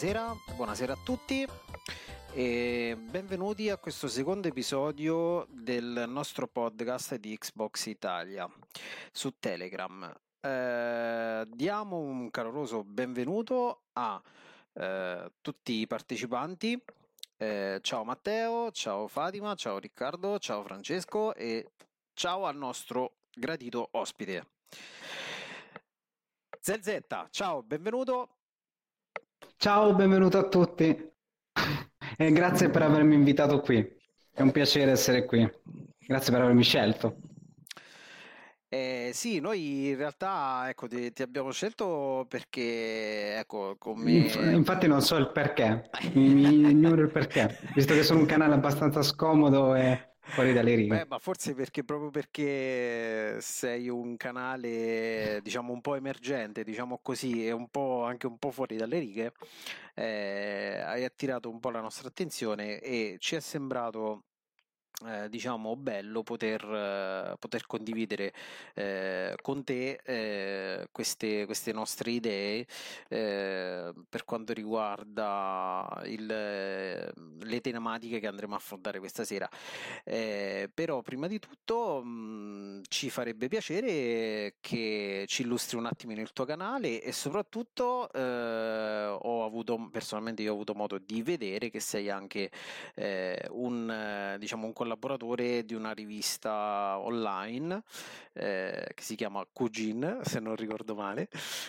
buonasera, buonasera a tutti e benvenuti a questo secondo episodio del nostro podcast di Xbox Italia su Telegram. Eh, diamo un caloroso benvenuto a eh, tutti i partecipanti. Eh, ciao Matteo, ciao Fatima, ciao Riccardo, ciao Francesco e ciao al nostro gradito ospite. Zelzetta, ciao, benvenuto. Ciao, benvenuto a tutti e grazie per avermi invitato qui. È un piacere essere qui. Grazie per avermi scelto. Eh, sì, noi in realtà ecco, ti, ti abbiamo scelto perché, ecco, come... Infatti non so il perché, mi, mi ignoro il perché, visto che sono un canale abbastanza scomodo e Fuori dalle righe. Beh, ma forse perché proprio perché sei un canale, diciamo, un po' emergente, diciamo così, e un po' anche un po' fuori dalle righe, eh, hai attirato un po' la nostra attenzione e ci è sembrato eh, diciamo bello poter, eh, poter condividere eh, con te eh, queste, queste, nostre idee eh, per quanto riguarda il, le tematiche che andremo a affrontare questa sera. Eh, però prima di tutto mh, ci farebbe piacere che ci illustri un attimino il tuo canale e soprattutto ho avuto personalmente io ho avuto modo di vedere che sei anche un diciamo un collaboratore di una rivista online eh, che si chiama Kujin, se non ricordo male.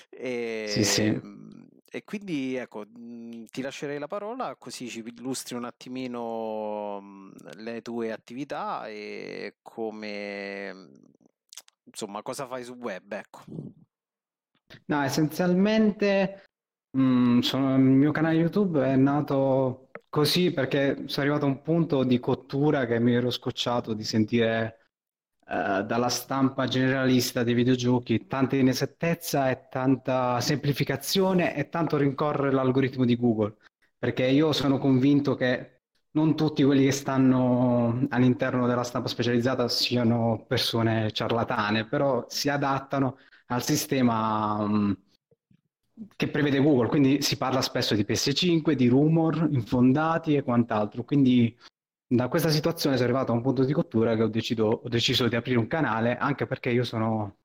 E, sì, sì. Mm, e quindi ecco, mm, ti lascerei la parola così ci illustri un attimino mm, le tue attività e come insomma cosa fai sul web, ecco. No, essenzialmente mh, sono, il mio canale YouTube è nato Così perché sono arrivato a un punto di cottura che mi ero scocciato di sentire eh, dalla stampa generalista dei videogiochi tanta inesattezza e tanta semplificazione e tanto rincorrere l'algoritmo di Google. Perché io sono convinto che non tutti quelli che stanno all'interno della stampa specializzata siano persone ciarlatane, però si adattano al sistema. Um, che prevede Google, quindi si parla spesso di PS5, di rumor infondati e quant'altro. Quindi da questa situazione sono arrivato a un punto di cottura che ho deciso, ho deciso di aprire un canale, anche perché io sono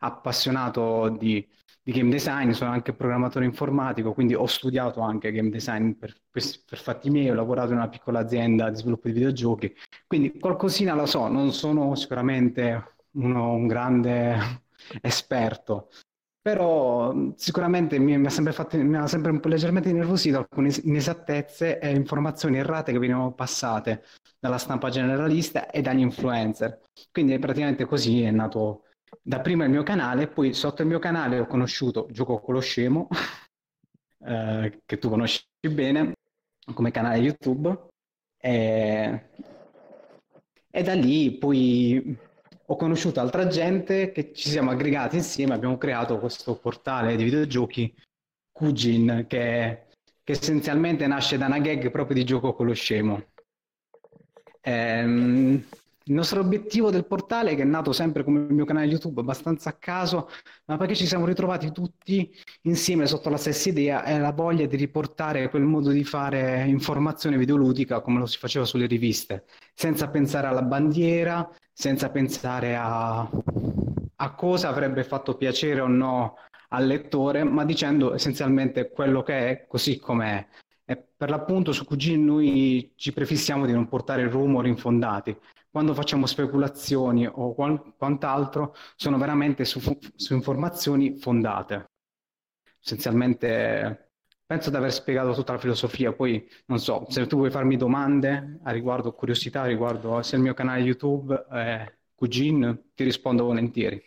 appassionato di, di, game design, sono anche programmatore informatico, quindi ho studiato anche game design per, per, fatti miei, ho lavorato in una piccola azienda di sviluppo di videogiochi, quindi qualcosina la so, non sono sicuramente uno, un grande esperto, però sicuramente mi, mi, ha sempre fatto, mi ha sempre un po' leggermente innervosito alcune inesattezze e informazioni errate che venivano passate dalla stampa generalista e dagli influencer. Quindi praticamente così è nato dapprima il mio canale, poi sotto il mio canale ho conosciuto Gioco con lo Scemo, eh, che tu conosci bene, come canale YouTube, e, e da lì poi ho conosciuto altra gente che ci siamo aggregati insieme, abbiamo creato questo portale di videogiochi Kujin che, che essenzialmente nasce da una gag proprio di gioco con lo scemo. Ehm, il nostro obiettivo del portale, che è nato sempre come il mio canale YouTube, abbastanza a caso, ma perché ci siamo ritrovati tutti insieme sotto la stessa idea, è la voglia di riportare quel modo di fare informazione videoludica come lo si faceva sulle riviste, senza pensare alla bandiera, senza pensare a, a cosa avrebbe fatto piacere o no al lettore, ma dicendo essenzialmente quello che è così com'è. E per l'appunto su QG noi ci prefissiamo di non portare rumori infondati, quando facciamo speculazioni o quant'altro sono veramente su, su informazioni fondate. Essenzialmente penso di aver spiegato tutta la filosofia, poi non so, se tu vuoi farmi domande a riguardo, curiosità riguardo sia il mio canale YouTube, eh, Cugin, ti rispondo volentieri.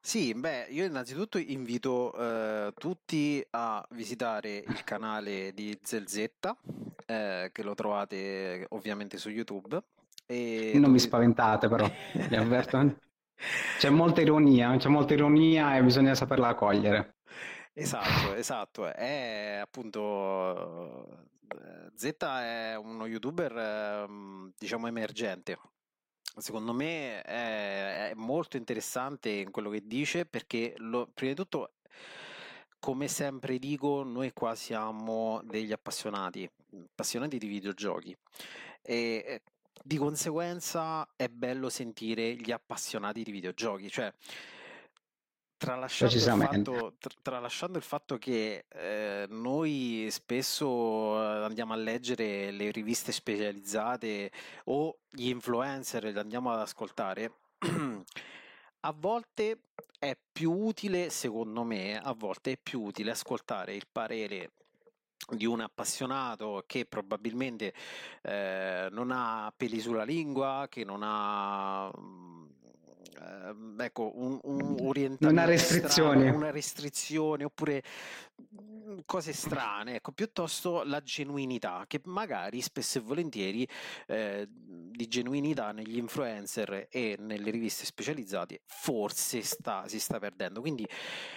Sì, beh, io innanzitutto invito eh, tutti a visitare il canale di Zelzetta, eh, che lo trovate ovviamente su YouTube, e non mi spaventate però, vi avverto. C'è molta ironia, c'è molta ironia e bisogna saperla cogliere. Esatto, esatto. È appunto Z è uno youtuber ehm, diciamo emergente. Secondo me è, è molto interessante in quello che dice perché lo, prima di tutto come sempre dico, noi qua siamo degli appassionati, appassionati di videogiochi e di conseguenza è bello sentire gli appassionati di videogiochi, cioè Tralasciando il, fatto, tralasciando il fatto che eh, noi spesso eh, andiamo a leggere le riviste specializzate o gli influencer li andiamo ad ascoltare, a volte è più utile, secondo me, a volte è più utile ascoltare il parere di un appassionato che probabilmente eh, non ha peli sulla lingua, che non ha eh, ecco, un, un orientamento una restrizione. Strano, una restrizione oppure mhmm, cose strane, ecco, piuttosto la genuinità, che magari spesso e volentieri eh, di genuinità negli influencer e nelle riviste specializzate forse sta, si sta perdendo. Quindi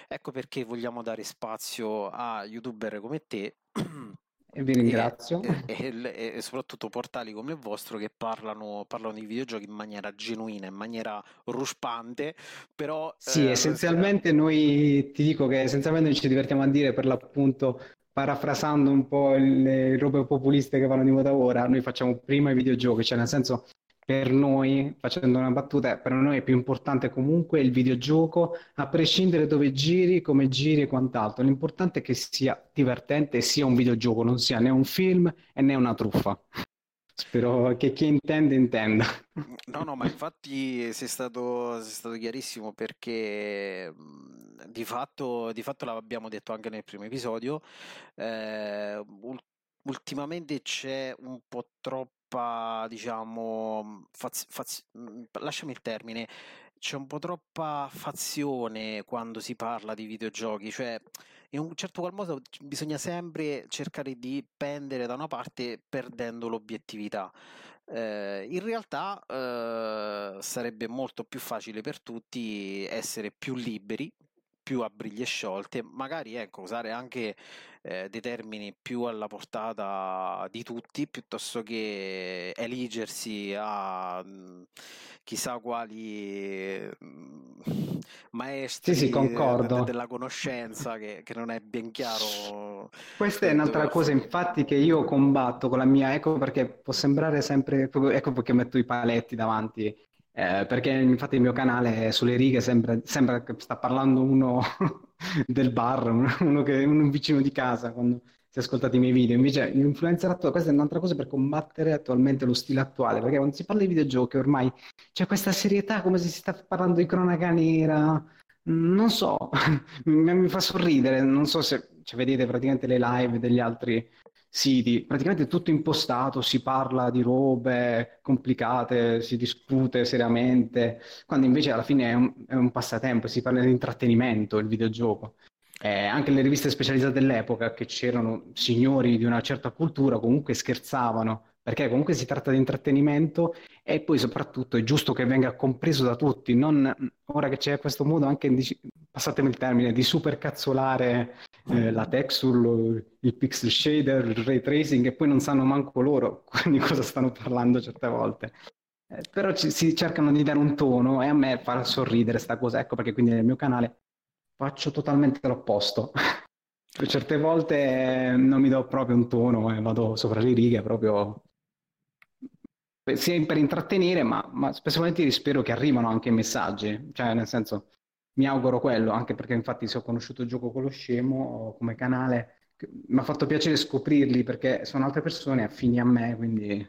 ecco perché vogliamo dare spazio a youtuber come te e vi ringrazio. E, e, e, soprattutto portali come il vostro che parlano, parlano, di videogiochi in maniera genuina, in maniera ruspante, però... Sì, eh, essenzialmente sia... noi, ti dico che essenzialmente ci divertiamo a dire per l'appunto, parafrasando un po' le robe populiste che vanno di moda ora, noi facciamo prima i videogiochi, cioè nel senso per noi, facendo una battuta, per noi è più importante comunque il videogioco, a prescindere dove giri, come giri e quant'altro. L'importante è che sia divertente e sia un videogioco, non sia né un film né una truffa. Spero che chi intende intenda. No, no, ma infatti sei stato, sei stato chiarissimo perché di fatto, di fatto l'abbiamo detto anche nel primo episodio. Eh, ultimamente c'è un po' troppo troppa, diciamo, faz- faz- mhmm, lasciami il termine, c'è un po' troppa fazione quando si parla di videogiochi, cioè in un certo qual modo bisogna sempre cercare di pendere da una parte perdendo l'obiettività. Eh, in realtà eh, sarebbe molto più facile per tutti essere più liberi, più a briglie sciolte, magari ecco, usare anche eh, dei termini più alla portata di tutti piuttosto che eligersi a mh, mm, chissà quali mh, mm, maestri sì, sì, de- della conoscenza che, che, non è ben chiaro. Questa è un'altra cosa infatti che io combatto con la mia, ecco perché può sembrare sempre, ecco perché metto i paletti davanti eh, perché infatti il mio canale sulle righe sembra, sembra che sta parlando uno del bar, uno che, un vicino di casa quando si è ascoltato i miei video. Invece l'influencer attuale, questa è un'altra cosa per combattere attualmente lo stile attuale, perché quando si parla di videogiochi ormai c'è questa serietà come se si sta parlando di cronaca nera. Non so, mi fa sorridere, non so se cioè, vedete praticamente le live degli altri siti, praticamente tutto impostato, si parla di robe complicate, si discute seriamente, quando invece alla fine è un, è un passatempo, si parla di intrattenimento, il videogioco. Eh, anche le riviste specializzate dell'epoca, che c'erano signori di una certa cultura, comunque scherzavano, perché comunque si tratta di intrattenimento e poi soprattutto è giusto che venga compreso da tutti, non ora che c'è questo modo anche, di, passatemi il termine, di supercazzolare eh, la texture, il pixel shader, il ray tracing e poi non sanno manco loro di cosa stanno parlando certe volte. Eh, però ci, si cercano di dare un tono e a me fa sorridere sta cosa, ecco perché quindi nel mio canale faccio totalmente l'opposto. certe volte non mi do proprio un tono e vado sopra le righe proprio sia per intrattenere, ma, ma spesso volentieri spero che arrivano anche i messaggi, cioè nel senso mi auguro quello, anche perché infatti se ho conosciuto il gioco con lo scemo come canale, mi ha fatto piacere scoprirli perché sono altre persone affini a me, quindi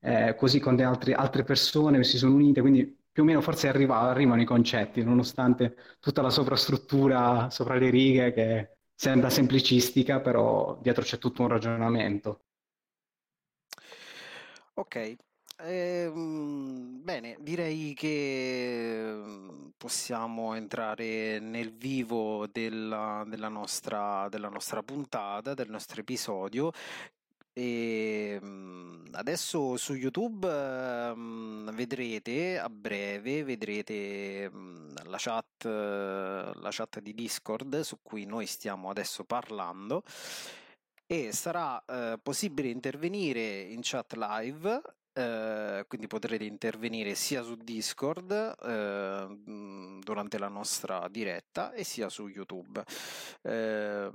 eh, così con le altre, altre persone si sono unite, quindi più o meno forse arriva, arrivano i concetti, nonostante tutta la sovrastruttura sopra le righe che sembra semplicistica, però dietro c'è tutto un ragionamento. Ok, Ehm, bene, direi che mm, possiamo entrare nel vivo della, della nostra, della nostra puntata, del nostro episodio. E mm, adesso su YouTube um, vedrete a breve vedrete um, la chat, la chat di Discord su cui noi stiamo adesso parlando e sarà uh, possibile intervenire in chat live eh, quindi potrete intervenire sia su Discord eh, durante la nostra diretta e sia su YouTube. Eh,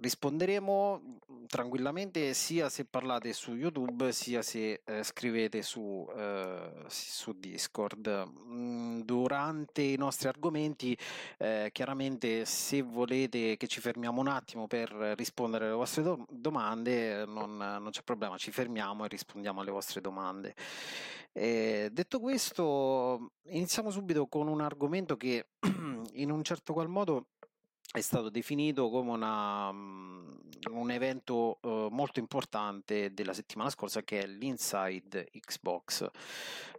risponderemo mhmm, tranquillamente sia se parlate su YouTube sia se eh, scrivete su, eh, su Discord. Mm, durante i nostri argomenti, eh, chiaramente se volete che ci fermiamo un attimo per rispondere alle vostre do- domande, non, non, c'è problema, ci fermiamo e rispondiamo alle vostre domande. detto questo, iniziamo subito con un argomento che in un certo qual modo è stato definito come una, mm, un evento uh, molto importante della settimana scorsa che è l'Inside Xbox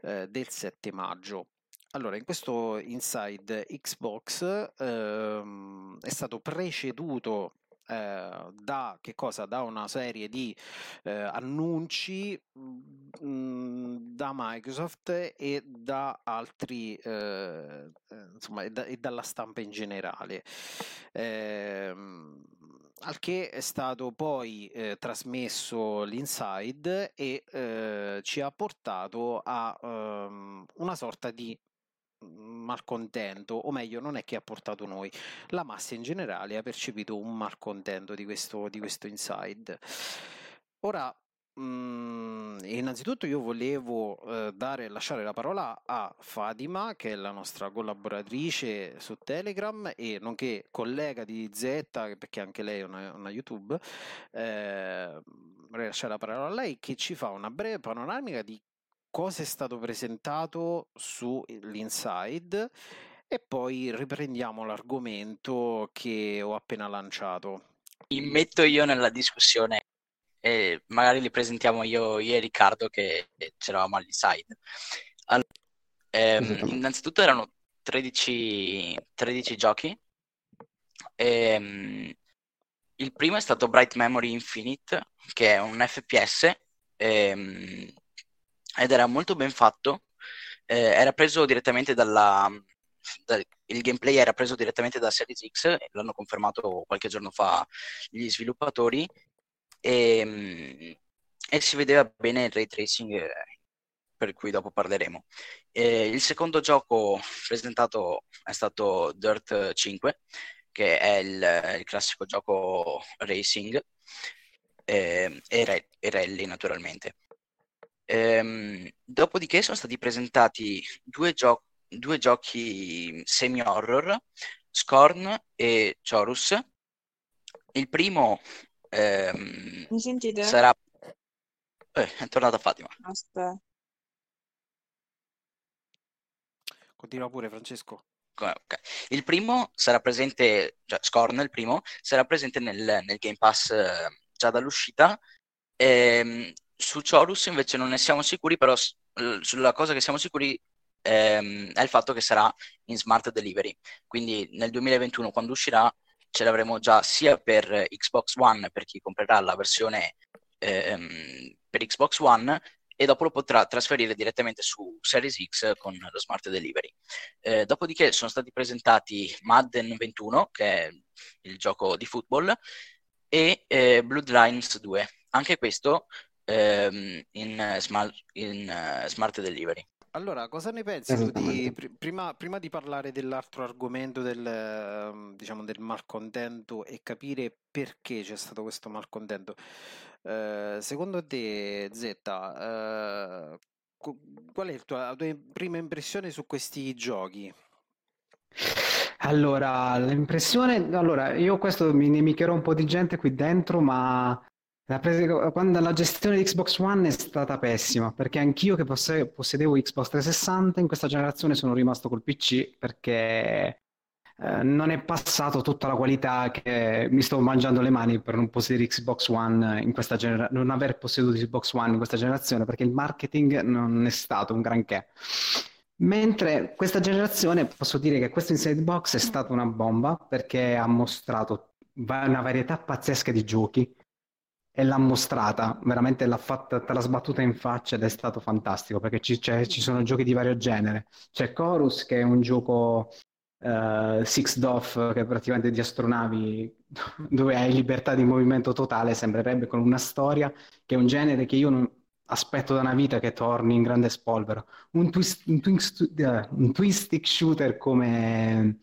uh, del 7 maggio. Allora, in questo Inside Xbox uh, è stato preceduto eh, da, da una serie di eh, annunci mh, mm, da Microsoft e da altri, eh, insomma, e, da, e, dalla stampa in generale. Ehm, al che è stato poi eh, trasmesso l'inside e ci ha portato a um, una sorta di malcontento, o meglio, non è che ha portato noi, la massa in generale ha percepito un malcontento di questo, di questo inside. Ora, mh, mm, innanzitutto io volevo eh, dare, lasciare la parola a Fatima, che è la nostra collaboratrice su Telegram e nonché collega di Z, perché anche lei è una, una YouTube. Eh, vorrei lasciare la parola a lei che ci fa una breve panoramica di cosa è stato presentato su l'Inside e poi riprendiamo l'argomento che ho appena lanciato. Mi metto io nella discussione e magari li presentiamo io, io e Riccardo che c'eravamo all'Inside. Allora, ehm, innanzitutto erano 13, 13 giochi. Ehm, il primo è stato Bright Memory Infinite, che è un FPS ehm, ed era molto ben fatto. Eh, era preso direttamente dalla. Da, il gameplay era preso direttamente da Series X, l'hanno confermato qualche giorno fa gli sviluppatori. E, ehm, e si vedeva bene il ray tracing, eh, per cui dopo parleremo. Eh, il secondo gioco presentato è stato Dirt 5, che è il, il classico gioco racing eh, e, e rally naturalmente. Ehm, dopodiché sono stati presentati due, gio- due giochi semi-horror, Scorn e Chorus. Il primo ehm, Mi sentite? sarà... Eh, è tornata Fatima. Aspetta. Continua pure Francesco. Okay. Il primo sarà presente, cioè Scorn, il primo, sarà presente nel, nel Game Pass eh, già dall'uscita. Ehm, su Chorus invece non ne siamo sicuri, però sulla cosa che siamo sicuri ehm, è il fatto che sarà in smart delivery. Quindi nel 2021, quando uscirà, ce l'avremo già sia per Xbox One, per chi comprerà la versione ehm, per Xbox One, e dopo lo potrà trasferire direttamente su Series X con lo smart delivery. Eh, dopodiché sono stati presentati Madden 21, che è il gioco di football, e eh, Bloodlines 2. Anche questo ehm, in, smart, in uh, smart delivery. Allora, cosa ne pensi tu di, prima, prima, di parlare dell'altro argomento del, ehm, diciamo, del malcontento e capire perché c'è stato questo malcontento? Eh, secondo te, Zetta, eh, qual è tua, la tua prima impressione su questi giochi? Allora, l'impressione, allora, io questo mi nemicherò un po' di gente qui dentro, ma la presa, quando la gestione di Xbox One è stata pessima, perché anch'io che posse, possedevo Xbox 360 in questa generazione sono rimasto col PC perché eh, non è passato tutta la qualità che mi sto mangiando le mani per non possedere Xbox One in questa generazione, non aver posseduto Xbox One in questa generazione, perché il marketing non è stato un granché. Mentre questa generazione posso dire che questo Inside Box è stata una bomba perché ha mostrato una varietà pazzesca di giochi e l'ha mostrata, veramente l'ha fatta, te l'ha sbattuta in faccia ed è stato fantastico perché ci, ci sono giochi di vario genere. C'è Chorus che è un gioco uh, Six Doff che è praticamente di astronavi dove hai libertà di movimento totale, sembrerebbe con una storia che è un genere che io non, aspetto da una vita che torni in grande spolvero. Un twist, un twist, uh, un twist shooter come,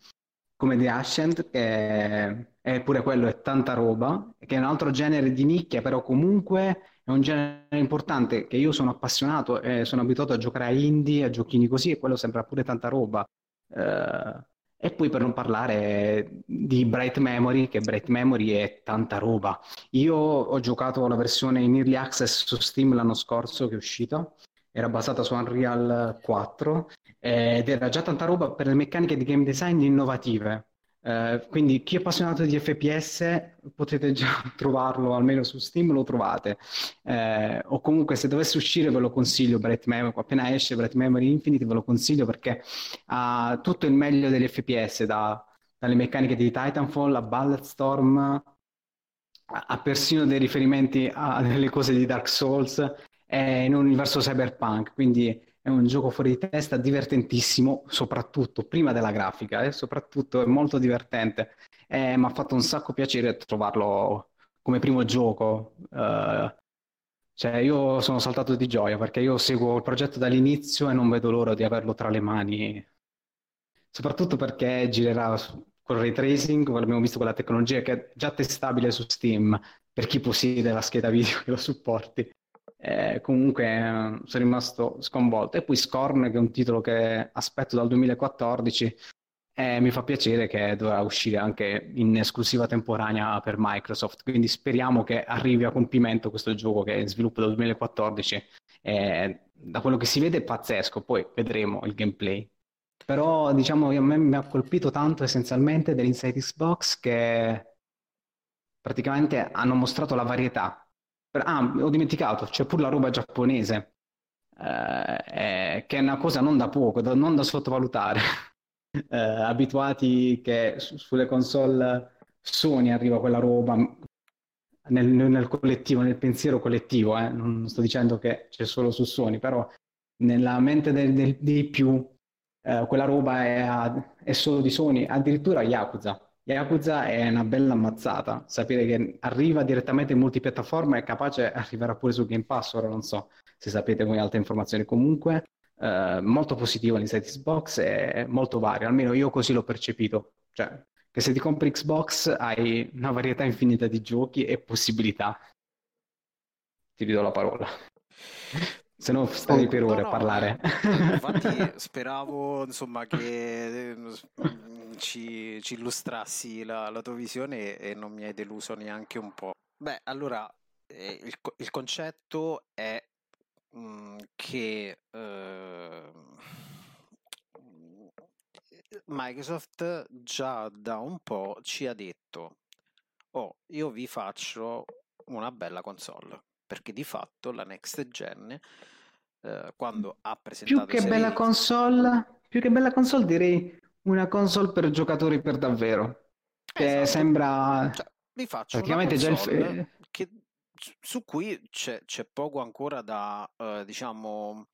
come The Ascent, che è pure quello è tanta roba, che è un altro genere di nicchia, però comunque è un genere importante che io sono appassionato e sono abituato a giocare a indie, a giochini così, e quello sembra pure tanta roba. Uh, e poi per non parlare di Bright Memory, che Bright Memory è tanta roba. Io ho giocato la versione in Early Access su Steam l'anno scorso che è uscita, era basata su Unreal 4 ed era già tanta roba per le meccaniche di game design innovative. Eh, quindi chi è appassionato di FPS potete già trovarlo almeno su Steam, lo trovate. Eh, o comunque se dovesse uscire ve lo consiglio, Bright Memory, appena esce Bright Memory Infinite ve lo consiglio perché ha tutto il meglio degli FPS, da, dalle meccaniche di Titanfall a Bulletstorm, ha persino dei riferimenti a delle cose di Dark Souls, è in un universo cyberpunk, quindi è un gioco fuori di testa, divertentissimo, soprattutto prima della grafica, eh, soprattutto è molto divertente. Eh, mi ha fatto un sacco piacere trovarlo come primo gioco. Uh, cioè, io sono saltato di gioia perché io seguo il progetto dall'inizio e non vedo l'ora di averlo tra le mani. Soprattutto perché girerà con ray tracing, abbiamo visto quella tecnologia che è già testabile su Steam per chi possiede la scheda video che lo supporti eh, comunque eh, sono rimasto sconvolto. E poi Scorn, che è un titolo che aspetto dal 2014, eh, mi fa piacere che dovrà uscire anche in esclusiva temporanea per Microsoft, quindi speriamo che arrivi a compimento questo gioco che è in sviluppo dal 2014. Eh, da quello che si vede è pazzesco, poi vedremo il gameplay. Però diciamo a me mi ha colpito tanto essenzialmente dell'Inside Xbox che praticamente hanno mostrato la varietà Ah, ho dimenticato, c'è pure la roba giapponese, eh, che è una cosa non da poco, da, non da sottovalutare. eh, abituati che su, sulle console Sony arriva quella roba nel, nel collettivo, nel pensiero collettivo, eh? non sto dicendo che c'è solo su Sony, però nella mente del, del, dei più eh, quella roba è, è solo di Sony, addirittura Yakuza Yakuza è una bella ammazzata, sapere che arriva direttamente in multipiattaforma è capace arriverà pure su Game Pass, ora non so se sapete voi altre informazioni comunque, eh, molto positivo l'Inside Xbox e molto vario, almeno io così l'ho percepito, cioè che se ti compri Xbox hai una varietà infinita di giochi e possibilità. Ti ridò la parola. Se no stai oh, per ore no, a parlare. No, infatti speravo insomma che ci, ci illustrassi la, la, tua visione e non mi hai deluso neanche un po'. Beh, allora eh, il, il, concetto è mh, mm, che eh, Microsoft già da un po' ci ha detto oh, io vi faccio una bella console perché di fatto la next gen eh, quando ha presentato più che bella console più che bella console direi una console per giocatori per davvero. Che esatto. sembra. Cioè, vi faccio praticamente già il. Che, su cui c'è, c'è, poco ancora da, uh, diciamo,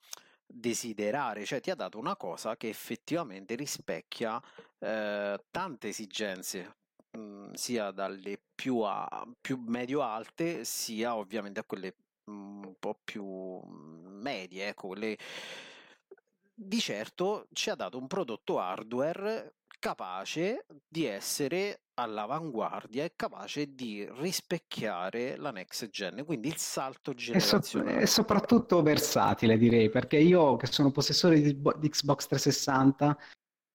desiderare. Cioè, ti ha dato una cosa che effettivamente rispecchia uh, tante esigenze. Mm, sia dalle più, a, più medio-alte, sia ovviamente a quelle mm, un po' più medie, ecco, quelle di certo ci ha dato un prodotto hardware capace di essere all'avanguardia e capace di rispecchiare la next gen, quindi il salto generazionale. E, so- e soprattutto versatile direi, perché io che sono possessore di, di Xbox 360,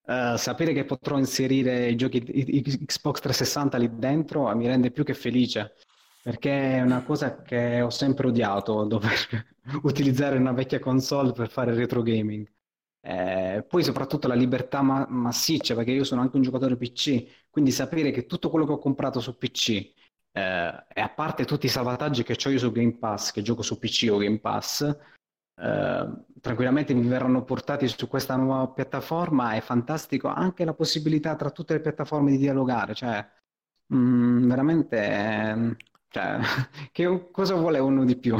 uh, eh, sapere che potrò inserire i giochi di Xbox 360 lì dentro mi rende più che felice perché è una cosa che ho sempre odiato, dover utilizzare una vecchia console per fare retro gaming. Eh, poi soprattutto la libertà ma- massiccia, perché io sono anche un giocatore PC, quindi sapere che tutto quello che ho comprato su PC, eh, e a parte tutti i salvataggi che ho io su Game Pass, che gioco su PC o Game Pass, eh, tranquillamente mi verranno portati su questa nuova piattaforma, è fantastico anche la possibilità tra tutte le piattaforme di dialogare, cioè mh, mm, veramente cioè, che cosa vuole uno di più?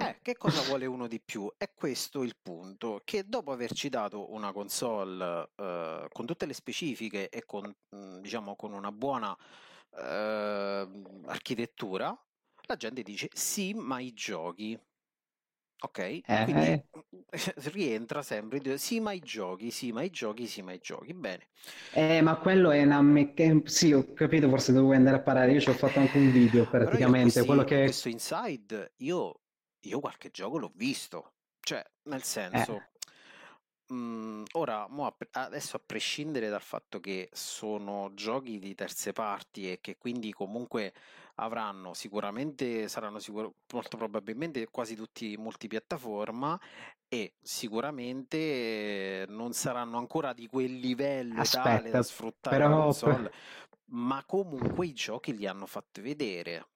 eh, che cosa vuole uno di più? È questo il punto, che dopo averci dato una console eh, con tutte le specifiche e con, mm, diciamo, con una buona eh, architettura, la gente dice sì, ma i giochi. Ok, Eh, quindi eh, rientra sempre, sì ma i giochi, sì ma i giochi, sì ma i giochi, bene. eh, ma quello è una meccanica. Sì, ho capito, forse dovevo andare a parare. Io ci ho fatto anche un video praticamente. Quello questi, che. questo Inside, io, io qualche gioco l'ho visto, cioè nel Eh, senso, mm, ora adesso a prescindere dal fatto che sono giochi di terze parti e che quindi comunque avranno sicuramente, saranno sicur- molto probabilmente quasi tutti multipiattaforma e sicuramente eh, non saranno ancora di quel livello tale da aspetta, sfruttare la però. console, ma comunque i giochi li hanno fatti vedere.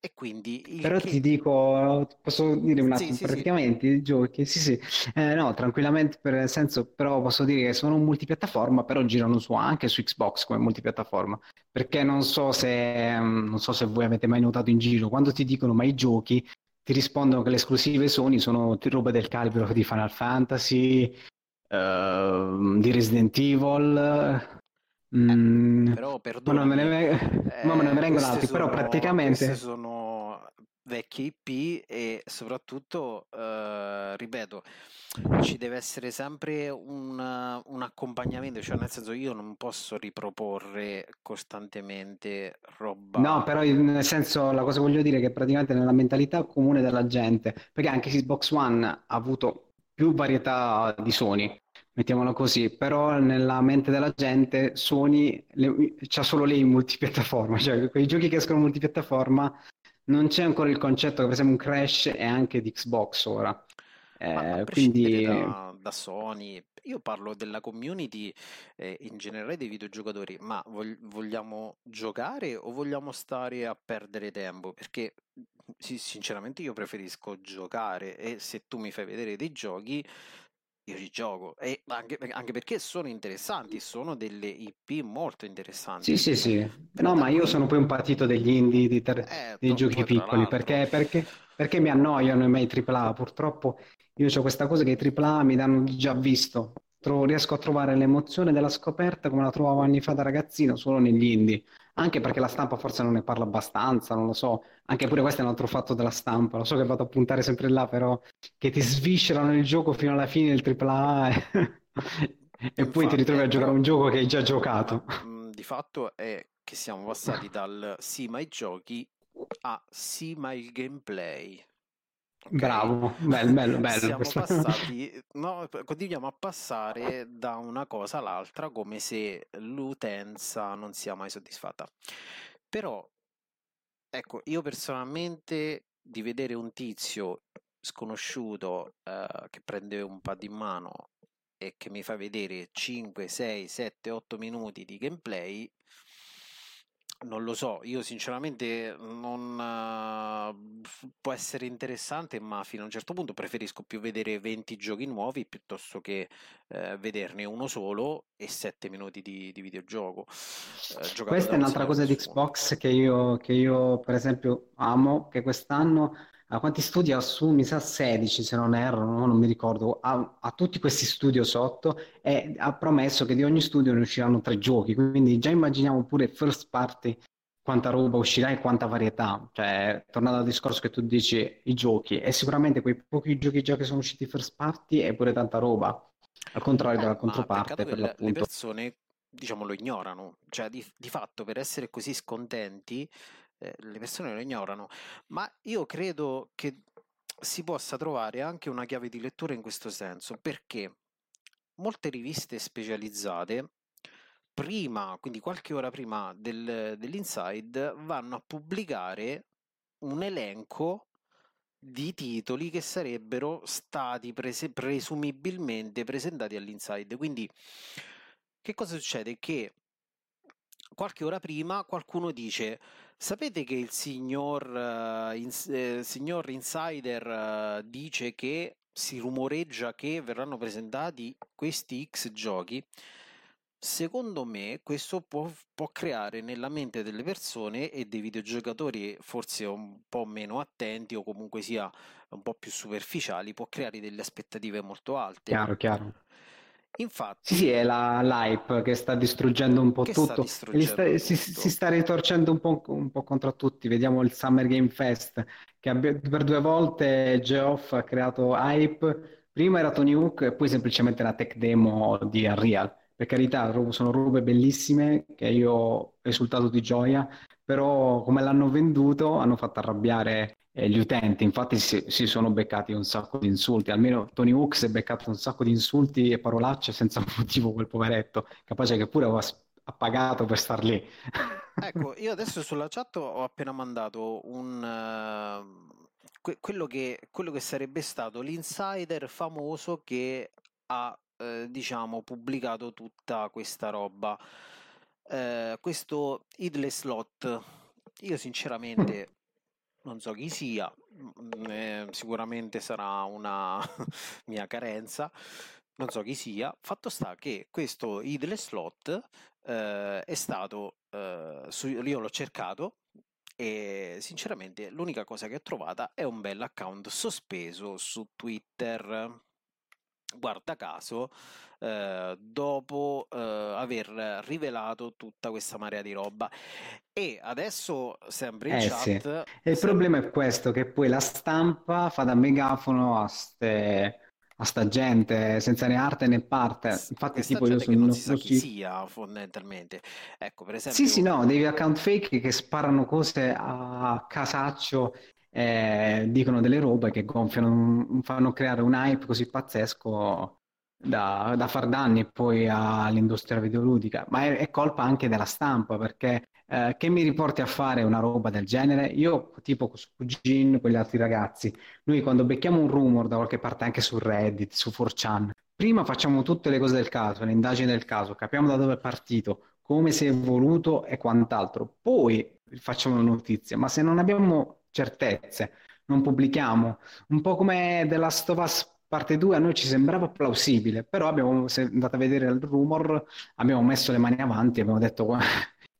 E quindi Però ti che... dico, posso dire un Sì, attimo, sì, sì. praticamente i giochi, sì sì, eh, no, tranquillamente, per nel senso, però posso dire che sono un multipiattaforma, però girano su, anche su Xbox come multipiattaforma, perché non so se, mm, non so se voi avete mai notato in giro, quando ti dicono ma i giochi, ti rispondono che le esclusive Sony sono roba del calibro di Final Fantasy, ehm, di Resident Evil, Eh, mm, però ma non me ne, ve- ma ne eh, vengono altri, però sono, queste praticamente... sono vecchie IP e soprattutto, eh, ripeto, ci deve essere sempre un, un accompagnamento, cioè nel senso io non posso riproporre costantemente No, roba... però io- nel senso, la cosa voglio dire è che praticamente nella mentalità comune della gente, perché anche Xbox One ha avuto più varietà di Sony, mettiamola così, però nella mente della gente Sony le- c'ha solo lei in multipiattaforma, cioè quei giochi che escono in multipiattaforma non c'è ancora il concetto che per esempio un Crash è anche di Xbox ora. Eh, quindi da, da Sony, io parlo della community eh, in generale dei videogiocatori, ma vog- vogliamo giocare o vogliamo stare a perdere tempo? Perché sì, sinceramente io preferisco giocare e se tu mi fai vedere dei giochi, io gioco. E anche, anche perché sono interessanti, sono delle IP molto Sì, interessanti. sì, sì. Però No, ma io sono poi un patito degli indie, di ter- eh, dei giochi piccoli, perché, perché, perché mi annoiano i miei AAA. Purtroppo io ho questa cosa che i AAA mi danno già visto. Tro- riesco a trovare l'emozione della scoperta come la trovavo anni fa da ragazzino, solo negli indie. Anche perché la stampa forse non ne parla abbastanza, non lo so. Anche pure questo è un altro fatto della stampa. Lo so che vado a puntare sempre là, però che ti sviscerano il gioco fino alla fine del AAA e, e poi ti ritrovi a giocare a però un gioco che hai già giocato. mh, di fatto è che siamo passati dal sì ma i giochi a sì ma il gameplay. Ok? Bravo, bello, bello, bello Siamo questo. passati, no, continuiamo a passare da una cosa all'altra come se l'utenza non sia mai soddisfatta. Però, ecco, io personalmente di vedere un tizio sconosciuto eh, che prende un pad in mano e che mi fa vedere 5, 6, 7, 8 minuti di gameplay, non lo so, io sinceramente non f- può essere interessante, ma fino a un certo punto preferisco più vedere 20 giochi nuovi piuttosto che eh, vederne uno solo e 7 minuti di, di videogioco giocato Questa è un un'altra cosa di. Xbox che io, che io, per esempio amo, che quest'anno a quanti studi ha su? Mi sa 16 se non erro, no? Non mi ricordo, ha, ha tutti questi studio sotto e ha promesso che di ogni studio ne usciranno tre giochi, quindi già immaginiamo pure first party quanta roba uscirà e quanta varietà, cioè tornando al discorso che tu dici, i giochi, e sicuramente quei pochi giochi già che sono usciti first party e pure tanta roba, al contrario Eh, della controparte per le, le l'appunto. persone, diciamo, lo ignorano, cioè di, di fatto per essere così scontenti, eh, le persone lo ignorano, ma io credo che si possa trovare anche una chiave di lettura in questo senso, perché molte riviste specializzate, prima, quindi qualche ora prima del- dell'Inside, vanno a pubblicare un elenco di titoli che sarebbero stati prese- presumibilmente presentati all'Inside. Quindi, che cosa succede? Che qualche ora prima qualcuno dice: Sapete che il signor, eh, ins- eh, signor Insider eh, dice che si rumoreggia che verranno presentati questi X giochi? Secondo me questo può, può creare nella mente delle persone e dei videogiocatori forse un po' meno attenti o comunque sia un po' più superficiali, può creare delle aspettative molto alte. Chiaro, chiaro. Infatti, sì, sì, è la, l'hype che sta distruggendo un po' tutto. Sta, si, tutto. si, sta ritorcendo un po', un po', contro tutti. Vediamo il Summer Game Fest, che per due volte Geoff ha creato hype. Prima era Tony Hook e poi semplicemente la tech demo di Unreal. Per carità, sono robe bellissime che io ho risultato di gioia, però come l'hanno venduto hanno fatto arrabbiare eh, gli utenti, infatti si, si, sono beccati un sacco di insulti, almeno Tony Hawk si è beccato un sacco di insulti e parolacce senza motivo quel poveretto, capace che pure aveva pagato per star lì. ecco, io adesso sulla chat ho appena mandato un... Uh, que- quello, che, quello che sarebbe stato l'insider famoso che ha eh, diciamo pubblicato tutta questa roba. Eh, questo idle slot. Io sinceramente non so chi sia, mm, eh, sicuramente sarà una mia carenza, non so chi sia. Fatto sta che questo idle slot eh, è stato, eh, su, io l'ho cercato e sinceramente l'unica cosa che ho trovata è un bel account sospeso su Twitter guarda caso, eh, dopo eh, aver rivelato tutta questa marea di roba. E adesso, sempre in eh, chat... Sì. E il se... problema è questo, che poi la stampa fa da megafono a ste a sta gente senza né arte né parte. Infatti, tipo, io sono non si sa chi sia fondamentalmente. Ecco, per esempio. Sì, sì, no, degli account fake che sparano cose a casaccio eh, dicono delle robe che gonfiano, fanno creare un hype così pazzesco da, da far danni poi all'industria videoludica, ma è, è colpa anche della stampa perché eh, che mi riporti a fare una roba del genere? Io, tipo su Cugin, quegli altri ragazzi, noi quando becchiamo un rumor da qualche parte anche su Reddit, su 4chan, prima facciamo tutte le cose del caso, le indagini del caso, capiamo da dove è partito, come si è evoluto e quant'altro, poi facciamo la notizia, ma se non abbiamo certezze, non pubblichiamo. Un po' come The Last parte 2 a noi ci sembrava plausibile, però abbiamo, se andate a vedere il rumor, abbiamo messo le mani avanti abbiamo detto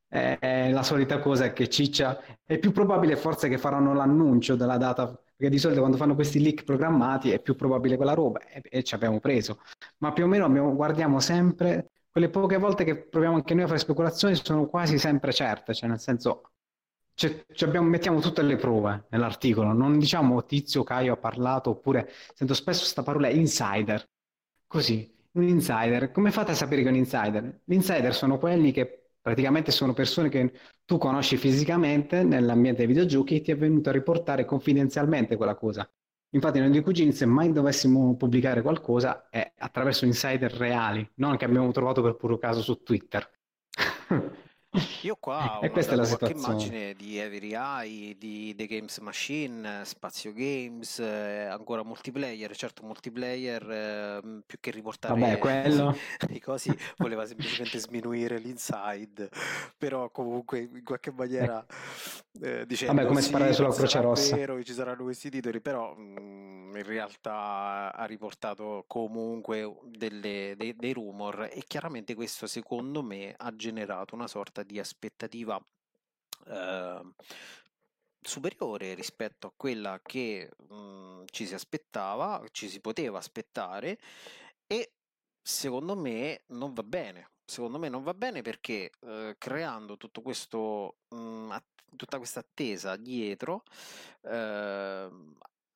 è la solita cosa che ciccia, è più probabile forse che faranno l'annuncio della data, perché di solito quando fanno questi leak programmati è più probabile quella roba e, e ci abbiamo preso, ma più o meno abbiamo, guardiamo sempre, quelle poche volte che proviamo anche noi a fare speculazioni sono quasi sempre certe, cioè nel senso cioè, abbiamo, mettiamo tutte le prove nell'articolo, non diciamo Tizio Caio ha parlato, oppure sento spesso questa parola insider. Così, un insider. Come fate a sapere che è un insider? Gli insider sono quelli che praticamente sono persone che tu conosci fisicamente nell'ambiente dei videogiochi e ti è venuto a riportare confidenzialmente quella cosa. Infatti, noi di Cugini, se mai dovessimo pubblicare qualcosa, è attraverso insider reali, non che abbiamo trovato per puro caso su Twitter. Io qua ho e questa è la qualche situazione. immagine di Every Eye, di The Games Machine, Spazio Games, eh, ancora multiplayer, certo multiplayer eh, più che riportare Vabbè, quello... i cosi voleva semplicemente sminuire l'inside, però comunque in qualche maniera eh, dicendo Vabbè, come sì, sparare sulla Croce Rossa. vero, ci saranno questi titoli, però mh, mm, in realtà ha riportato comunque delle, dei, dei rumor e chiaramente questo secondo me ha generato una sorta di aspettativa eh, superiore rispetto a quella che mh, mhmm, ci si aspettava, ci si poteva aspettare e secondo me non va bene. Secondo me non va bene perché eh, creando tutto questo, mh, mhmm, tutta questa attesa dietro, eh,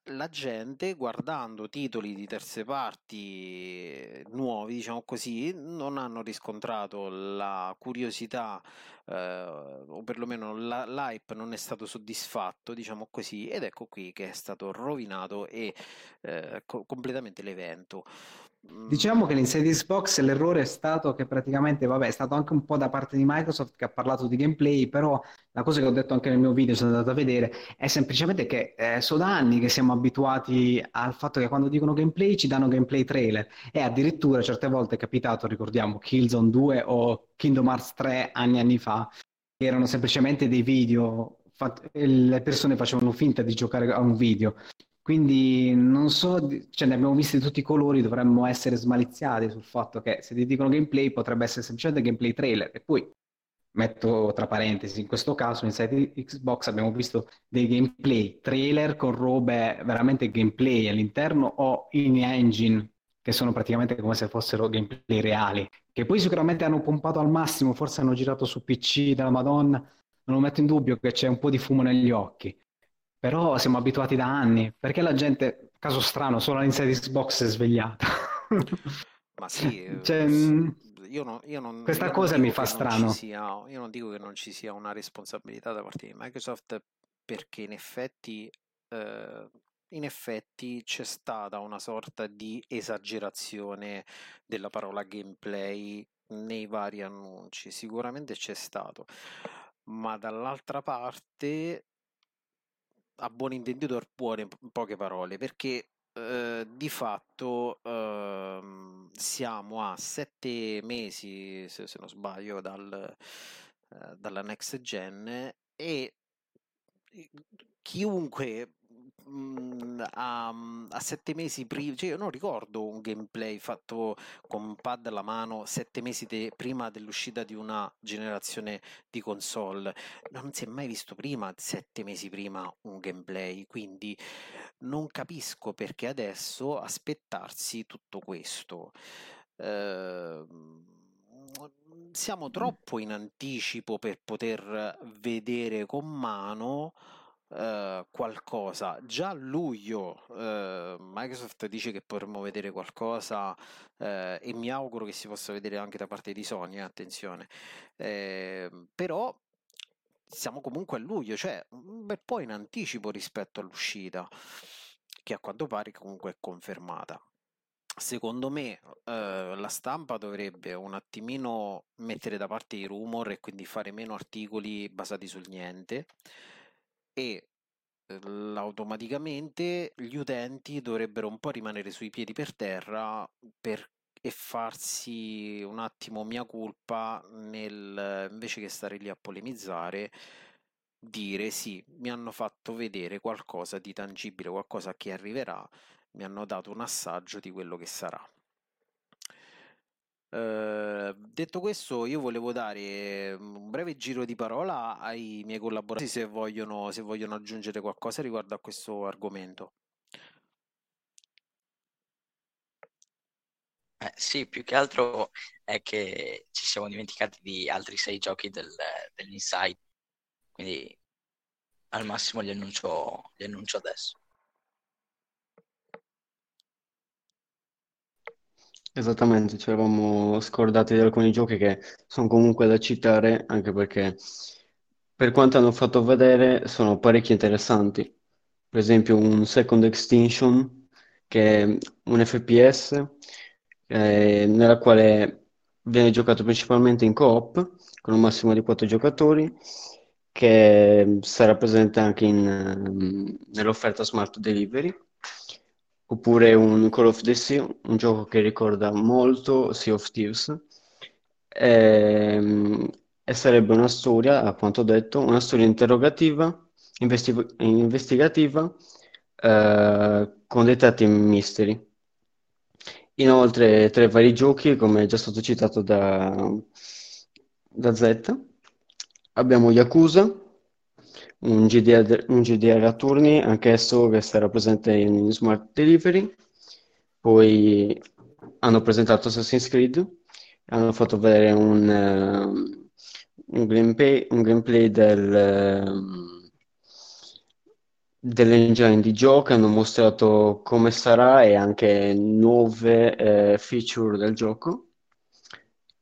la gente guardando titoli di terze parti nuovi, diciamo così, non hanno riscontrato la curiosità eh, o perlomeno la, l'hype non è stato soddisfatto, diciamo così, ed ecco qui che è stato rovinato e eh, co- completamente l'evento. Diciamo che l'Inside Xbox l'errore è stato che praticamente, vabbè, è stato anche un po' da parte di Microsoft che ha parlato di gameplay, però la cosa che ho detto anche nel mio video, sono andato a vedere, è semplicemente che eh, sono da anni che siamo abituati al fatto che quando dicono gameplay ci danno gameplay trailer. E addirittura certe volte è capitato, ricordiamo, Killzone 2 o Kingdom Hearts 3 anni anni fa, che erano semplicemente dei video, le persone facevano finta di giocare a un video quindi non so, cioè ne abbiamo visti tutti i colori, dovremmo essere smaliziati sul fatto che se ti dicono gameplay potrebbe essere semplicemente gameplay trailer. E poi metto tra parentesi, in questo caso in site Xbox abbiamo visto dei gameplay trailer con robe veramente gameplay all'interno o in engine che sono praticamente come se fossero gameplay reali, che poi sicuramente hanno pompato al massimo, forse hanno girato su PC della Madonna, non lo metto in dubbio che c'è un po' di fumo negli occhi, però siamo abituati da anni, perché la gente, caso strano, solo all'inizio di Xbox è svegliata. Ma sì, cioè, mm, io, no, io non, questa cosa non mi fa strano. Sia, io non dico che non ci sia una responsabilità da parte di Microsoft perché in effetti eh, in effetti c'è stata una sorta di esagerazione della parola gameplay nei vari annunci, sicuramente c'è stato, ma dall'altra parte, a buon intenditor, buone in poche parole, perché eh, di fatto eh, siamo a sette mesi, se, se non sbaglio, dal, eh, dalla next gen e chiunque a, mhmm, a sette mesi prima, cioè io non ricordo un gameplay fatto con un pad alla mano sette mesi de- prima dell'uscita di una generazione di console. Non si è mai visto prima, sette mesi prima, un gameplay, quindi non capisco perché adesso aspettarsi tutto questo. Ehm siamo troppo in anticipo per poter vedere con mano eh, qualcosa. Già a luglio eh, Microsoft dice che potremmo vedere qualcosa eh, e mi auguro che si possa vedere anche da parte di Sony, eh, attenzione. Ehm, però siamo comunque a luglio, cioè un bel po' in anticipo rispetto all'uscita, che a quanto pare comunque è confermata. Secondo me la stampa dovrebbe un attimino mettere da parte i rumor e quindi fare meno articoli basati sul niente e ehm, automaticamente gli utenti dovrebbero un po' rimanere sui piedi per terra per, e farsi un attimo mia colpa nel, invece che stare lì a polemizzare dire sì, mi hanno fatto vedere qualcosa di tangibile, qualcosa che arriverà, mi hanno dato un assaggio di quello che sarà. Ehm, detto questo, io volevo dare mm, un breve giro di parola ai miei collaboratori se vogliono, se vogliono aggiungere qualcosa riguardo a questo argomento. Eh, sì, più che altro è che ci siamo dimenticati di altri sei giochi del, dell'Inside, quindi al massimo li annuncio, li annuncio adesso. Esattamente, ci eravamo scordati di alcuni giochi che sono comunque da citare, anche perché per quanto hanno fatto vedere sono parecchio interessanti. Per esempio un Second Extinction, che è un FPS, eh, nella quale viene giocato principalmente in co-op, con un massimo di 4 giocatori, che sarà presente anche in, ehm, nell'offerta Smart Delivery oppure un Call of the Sea, un gioco che ricorda molto Sea of Thieves, e, ehm, e sarebbe una storia, a quanto detto, una storia interrogativa, investi- investigativa, eh, con dei tratti misteri. Inoltre, tra i vari giochi, come è già stato citato da, da Z, abbiamo Yakuza, un GDR, un GDR a turni, anch'esso che sarà presente in Smart Delivery. Poi hanno presentato Assassin's Creed, hanno fatto vedere un, uh, un gameplay, un gameplay del, uh, dell'engine di gioco, hanno mostrato come sarà e anche nuove uh, feature del gioco.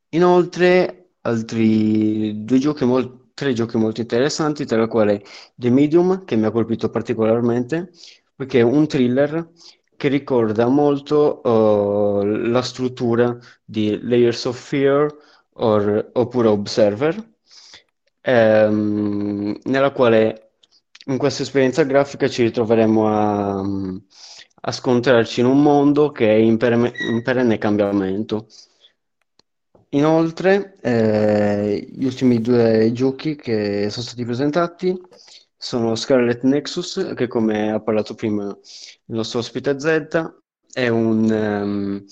Inoltre, altri due giochi molto tre giochi molto interessanti, tra i quali The Medium, che mi ha colpito particolarmente, perché è un thriller che ricorda molto uh, la struttura di Layers of Fear or, oppure Observer, ehm, nella quale in questa esperienza grafica ci ritroveremo a, a scontrarci in un mondo che è in, perenne, in perenne cambiamento Inoltre, eh, gli ultimi due giochi che sono stati presentati sono Scarlet Nexus, che come ha parlato prima il nostro ospite Z, è un, um,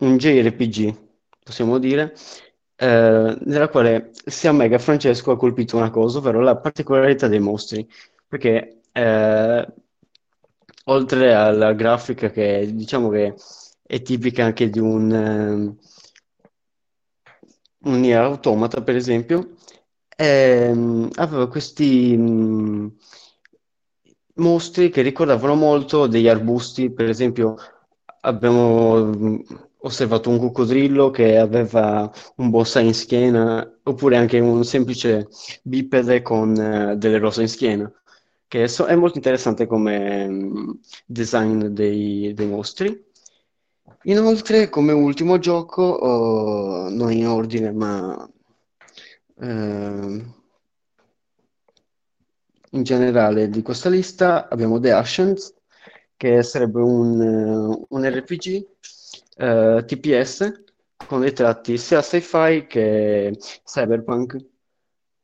un JRPG, possiamo dire, eh, nella quale sia Mega Francesco ha colpito una cosa, ovvero la particolarità dei mostri, perché eh, oltre alla grafica che diciamo che è tipica anche di un, um, un Nier Automata, per esempio, ehm, aveva questi um, mostri che ricordavano molto degli arbusti, per esempio abbiamo osservato un coccodrillo che aveva un bonsai in schiena, oppure anche un semplice bipede con uh, delle rose in schiena, che so- è molto interessante come um, design dei, dei mostri. Inoltre, come ultimo gioco, oh, non in ordine, ma eh, in generale di questa lista abbiamo The Ascent, che sarebbe un, un RPG eh, TPS con dei tratti sia sci-fi che cyberpunk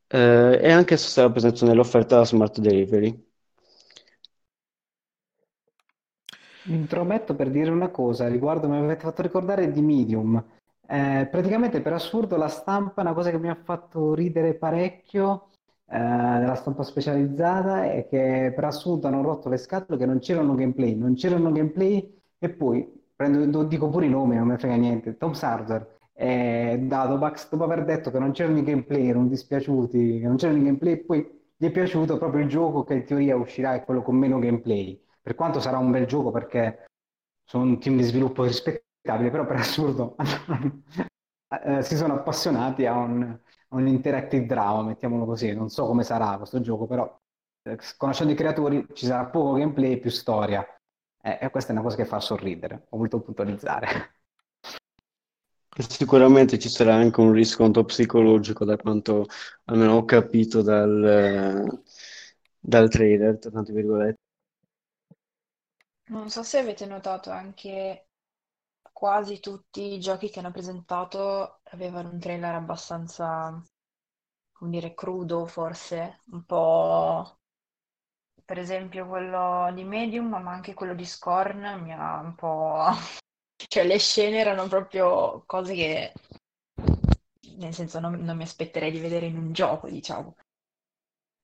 eh, e anche se sarà presente nell'offerta Smart Delivery. Mi intrometto per dire una cosa riguardo, mi avete fatto ricordare di Medium. Eh, praticamente per assurdo la stampa è una cosa che mi ha fatto ridere parecchio eh, della stampa specializzata è che per assurdo hanno rotto le scatole che non c'erano gameplay, non c'erano gameplay e poi, prendo, dico pure i nomi, non mi frega niente, Tom Sarger e Dadobax dopo aver detto che non c'erano i gameplay, erano dispiaciuti, che non c'erano i gameplay, poi gli è piaciuto proprio il gioco che in teoria uscirà, è quello con meno gameplay per quanto sarà un bel gioco perché sono un team di sviluppo rispettabile, però per assurdo eh, si sono appassionati a un, a un, interactive drama, mettiamolo così. Non so come sarà questo gioco, però eh, conoscendo i creatori ci sarà poco gameplay e più storia. Eh, e questa è una cosa che fa sorridere, ho voluto puntualizzare. Sicuramente ci sarà anche un riscontro psicologico, da quanto almeno ho capito dal, dal trailer, tra virgolette. Non so se avete notato anche quasi tutti i giochi che hanno presentato avevano un trailer abbastanza, come dire, crudo forse, un po' per esempio quello di Medium, ma anche quello di Scorn mi ha un po'... cioè le scene erano proprio cose che, nel senso, non, non mi aspetterei di vedere in un gioco, diciamo.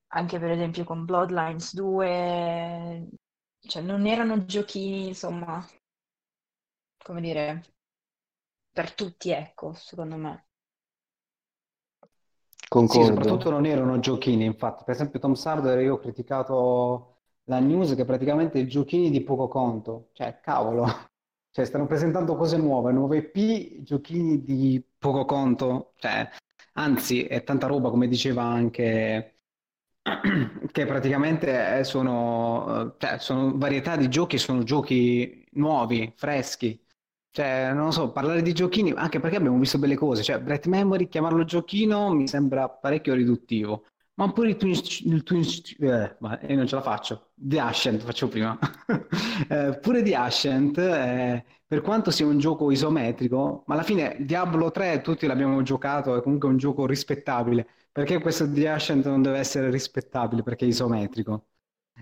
Anche per esempio con Bloodlines 2 cioè, non erano giochini, insomma, come dire, per tutti, ecco, secondo me. Sì, soprattutto non erano giochini, infatti. Per esempio Tom Sardar, io ho criticato la news che praticamente i giochini di poco conto. Cioè, cavolo. Cioè, stanno presentando cose nuove, nuove IP, giochini di poco conto. Cioè, anzi, è tanta roba, come diceva anche che praticamente sono, cioè, sono varietà di giochi, sono giochi nuovi, freschi. Cioè, non so, parlare di giochini, anche perché abbiamo visto belle cose. Cioè, Bright Memory, chiamarlo giochino mi sembra parecchio riduttivo. Ma pure il Twin... Il twin eh, ma io non ce la faccio. The Ascent, faccio prima. eh, pure The Ascent, eh, per quanto sia un gioco isometrico, ma alla fine Diablo 3 tutti l'abbiamo giocato, è comunque un gioco rispettabile. Perché questo The Ascent non deve essere rispettabile? Perché è isometrico.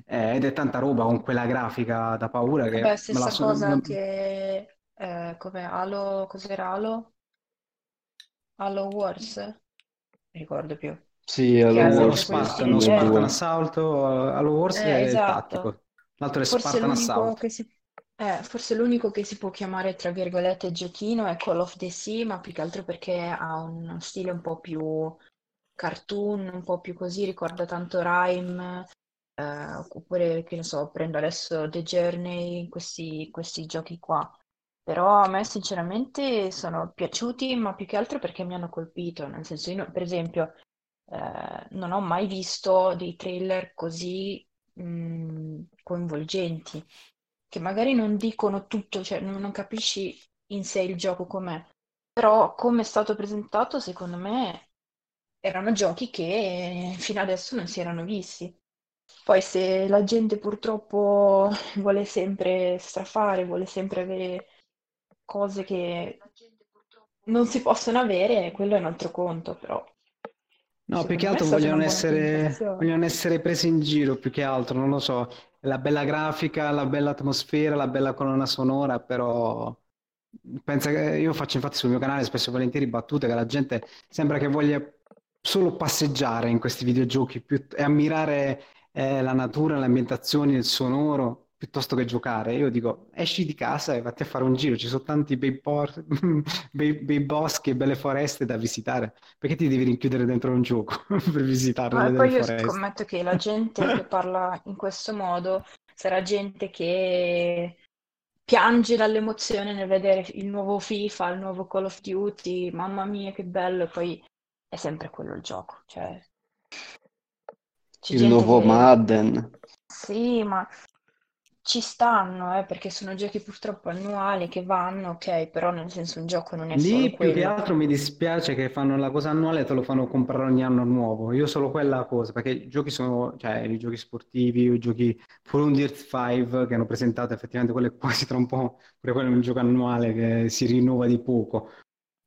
Eh, ed è tanta roba con quella grafica da paura che... Beh, stessa so- cosa non... che... Eh, come Halo... Cos'era Halo? Halo Wars? Non ricordo più. Sì, Halo Halo Wars, Spartan, Halo Spartan Assalto, Halo Wars Eh, è il esatto. tattico. L'altro è Forse Spartan l'unico Assault. che si... eh, forse l'unico che si può chiamare, tra virgolette, giochino è Call of the Sea, ma più che altro perché ha un stile un po' più cartoon, un po' più così, ricorda tanto Rime, eh, oppure che ne so, prendo adesso The Journey, questi, questi giochi qua. Però a me sinceramente sono piaciuti, ma più che altro perché mi hanno colpito, nel senso io, per esempio, eh, non ho mai visto dei trailer così mh, coinvolgenti, che magari non dicono tutto, cioè non, non capisci in sé il gioco com'è, però come è stato presentato, secondo me erano giochi che fino adesso non si erano visti. Poi se la gente purtroppo vuole sempre strafare, vuole sempre avere cose che non si possono avere, quello è un altro conto, però No, più che altro vogliono essere, vogliono essere presi in giro, più che altro, non lo so. La bella grafica, la bella atmosfera, la bella colonna sonora, però pensa che io faccio infatti sul mio canale spesso e volentieri battute che la gente sembra che voglia solo passeggiare in questi videogiochi più- e ammirare eh, la natura, le ambientazioni, il sonoro. piuttosto che giocare. Io dico, esci di casa e vatti a fare un giro, ci sono tanti bei, por- bei, bei boschi e belle foreste da visitare. Perché ti devi rinchiudere dentro un gioco per visitare Ma poi io foreste? scommetto che la gente che parla in questo modo sarà gente che piange dall'emozione nel vedere il nuovo FIFA, il nuovo Call of Duty, mamma mia che bello, poi è sempre quello il gioco, cioè c'è Il nuovo che... Madden. Sì, ma ci stanno, eh, perché sono giochi purtroppo annuali che vanno, ok, però nel senso un gioco non è solo Lì più che altro mi dispiace che fanno la cosa annuale e te lo fanno comprare ogni anno nuovo. Io solo quella cosa, perché i giochi sono, cioè i giochi sportivi, i giochi pure un Dirt 5 che hanno presentato, effettivamente quello è quasi tra un po', pure quello è un gioco annuale che si rinnova di poco.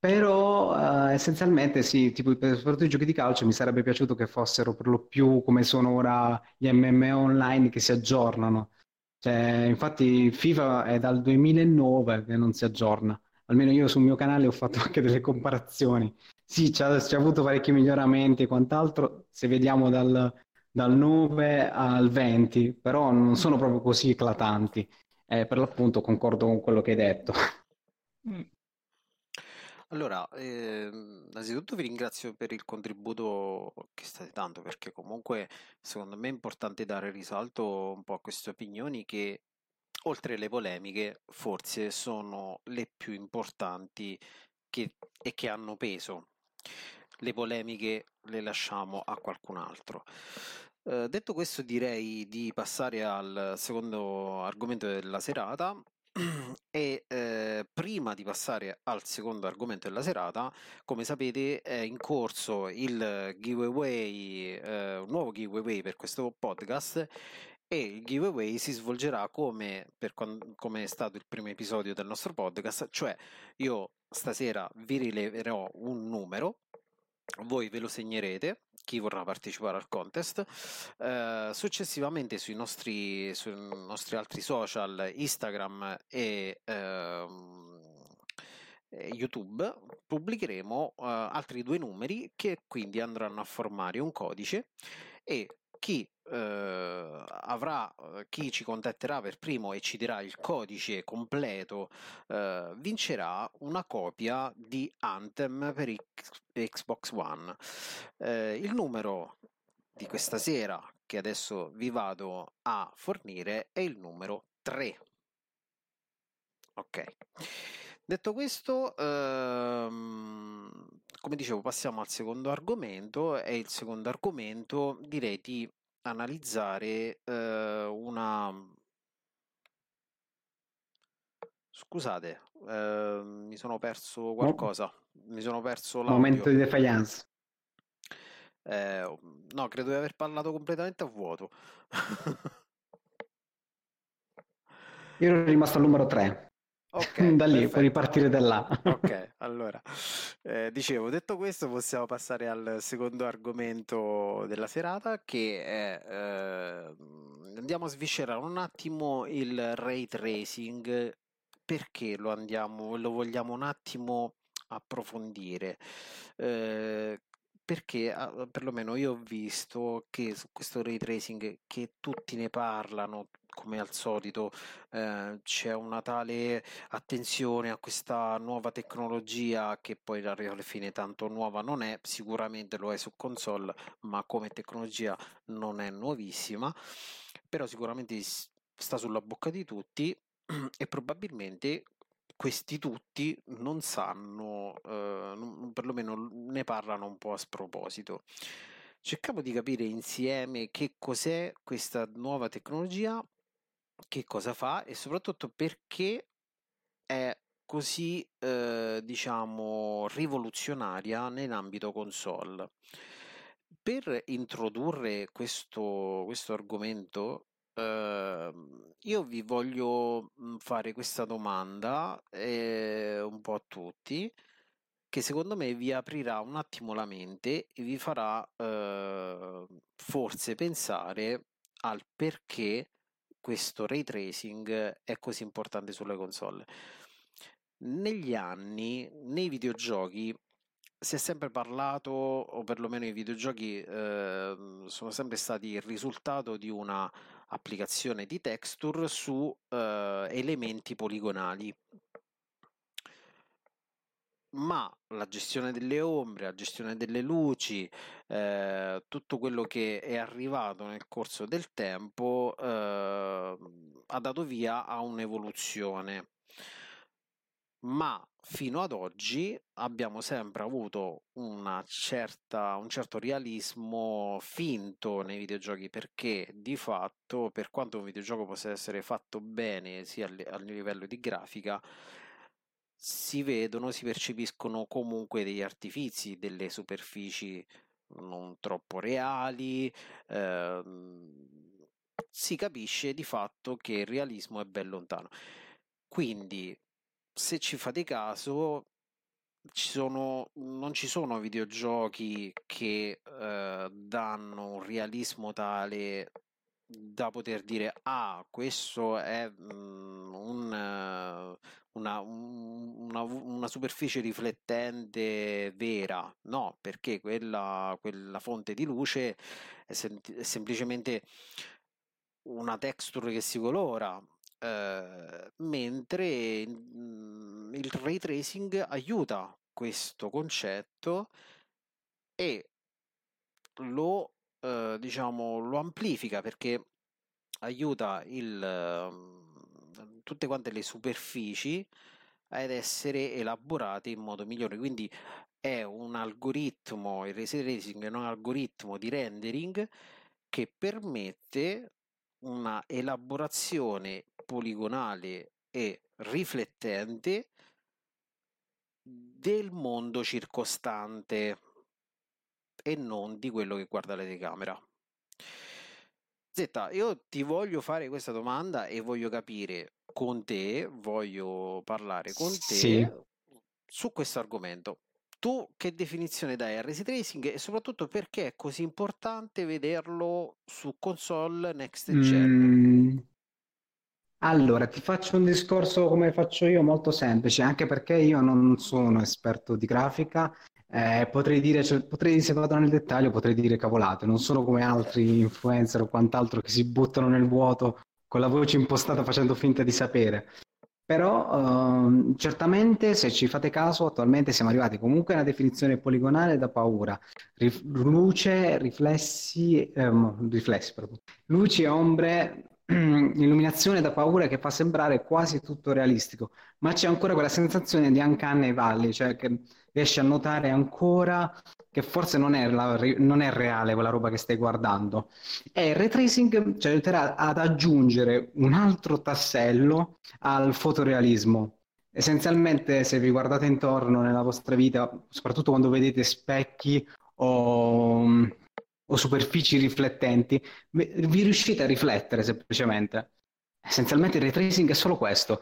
Però eh, essenzialmente sì, tipo soprattutto i giochi di calcio mi sarebbe piaciuto che fossero per lo più come sono ora gli MMO online che si aggiornano. Cioè, infatti FIFA è dal 2009 che non si aggiorna. Almeno io sul mio canale ho fatto anche delle comparazioni. Sì, c'ha c'ha avuto parecchi miglioramenti e quant'altro, se vediamo dal, dal 9 al 20, però non sono proprio così eclatanti. Eh, per l'appunto concordo con quello che hai detto. Mm. Allora, ehm, innanzitutto vi ringrazio per il contributo che state dando, perché comunque secondo me è importante dare risalto un po' a queste opinioni che, oltre alle polemiche, forse sono le più importanti che- e che hanno peso. Le polemiche le lasciamo a qualcun altro. Eh, detto questo, direi di passare al secondo argomento della serata. E eh, prima di passare al secondo argomento della serata, come sapete, è in corso il giveaway, eh, un nuovo giveaway per questo podcast. E il giveaway si svolgerà come, per come è stato il primo episodio del nostro podcast, cioè io stasera vi rileverò un numero, voi ve lo segnerete, chi vorrà partecipare al contest. Eh, successivamente sui nostri, sui nostri altri social, Instagram e ehm, YouTube, pubblicheremo eh, altri due numeri che quindi andranno a formare un codice e chi eh, avrà, eh, chi ci contatterà per primo e ci dirà il codice completo eh, vincerà una copia di Anthem per X- Xbox One. Eh, il numero di questa sera che adesso vi vado a fornire è il numero 3. Ok. Detto questo, ehm, come dicevo, passiamo al secondo argomento e il secondo argomento direi di analizzare eh, una... Scusate, eh, mi sono perso qualcosa, mi sono perso Momento l'audio. di defiance. Eh, no, credo di aver parlato completamente a vuoto. Io ero rimasto al numero 3. Ok, Da lì puoi perfetto. ripartire da là. Ok, allora, eh, dicevo, detto questo, possiamo passare al secondo argomento della serata, che è, eh, andiamo a sviscerare un attimo il ray tracing, perché lo andiamo, lo vogliamo un attimo approfondire. Eh, perché ah, perlomeno io ho visto che su questo ray tracing che tutti ne parlano, come al solito, eh, c'è una tale attenzione a questa nuova tecnologia che poi alla fine tanto nuova non è, sicuramente lo è su console, ma come tecnologia non è nuovissima, però sicuramente sta sulla bocca di tutti e probabilmente questi tutti non sanno, eh, non- perlomeno ne parlano un po' a sproposito. Cerchiamo di capire insieme che cos'è questa nuova tecnologia, che cosa fa e soprattutto perché è così, eh, diciamo, rivoluzionaria nell'ambito console. Per introdurre questo, questo argomento, ehm, io vi voglio mm, fare questa domanda eh, un po' a tutti, che secondo me vi aprirà un attimo la mente e vi farà eh, forse pensare al perché questo ray tracing è così importante sulle console. Negli anni, nei videogiochi, si è sempre parlato, o perlomeno i videogiochi eh, sono sempre stati il risultato di una applicazione di texture su eh, elementi poligonali ma la gestione delle ombre, la gestione delle luci, eh, tutto quello che è arrivato nel corso del tempo eh, ha dato via a un'evoluzione. Ma fino ad oggi abbiamo sempre avuto certa, un certo realismo finto nei videogiochi perché di fatto, per quanto un videogioco possa essere fatto bene sia a livello di grafica, si vedono, si percepiscono comunque degli artifici, delle superfici non troppo reali, ehm, si capisce di fatto che il realismo è ben lontano. Quindi, se ci fate caso, ci sono, non ci sono videogiochi che eh, danno un realismo tale da poter dire ah questo è mm, un, una, una, una, superficie riflettente vera no perché quella, quella fonte di luce è, sem- è, semplicemente una texture che si colora eh, mentre mm, il ray tracing aiuta questo concetto e lo eh, diciamo, lo amplifica perché aiuta il, eh, tutte quante le superfici ad essere elaborate in modo migliore. Quindi è un algoritmo, il ray tracing è un algoritmo di rendering che permette una elaborazione poligonale e riflettente del mondo circostante e non di quello che guarda la telecamera. Zetta, io ti voglio fare questa domanda e voglio capire con te, voglio parlare con te sì. su questo argomento. Tu che definizione dai al Racing Tracing e soprattutto perché è così importante vederlo su console next gen? Mm. Allora, ti faccio un discorso come faccio io, molto semplice, anche perché io non sono esperto di grafica eh, potrei dire, cioè, potrei, se vado nel dettaglio, potrei dire cavolate, non sono come altri influencer o quant'altro che si buttano nel vuoto con la voce impostata facendo finta di sapere. Però ehm, certamente se ci fate caso attualmente siamo arrivati comunque a una definizione poligonale da paura. Rif- luce, riflessi, ehm, riflessi proprio. luci e ombre illuminazione da paura che fa sembrare quasi tutto realistico, ma c'è ancora quella sensazione di Uncanny Valley, cioè che riesci a notare ancora che forse non è, la, non è reale quella roba che stai guardando. E il ray tracing ci aiuterà ad aggiungere un altro tassello al fotorealismo. Essenzialmente, se vi guardate intorno nella vostra vita, soprattutto quando vedete specchi o, o superfici riflettenti, vi riuscite a riflettere semplicemente. Essenzialmente il ray tracing è solo questo,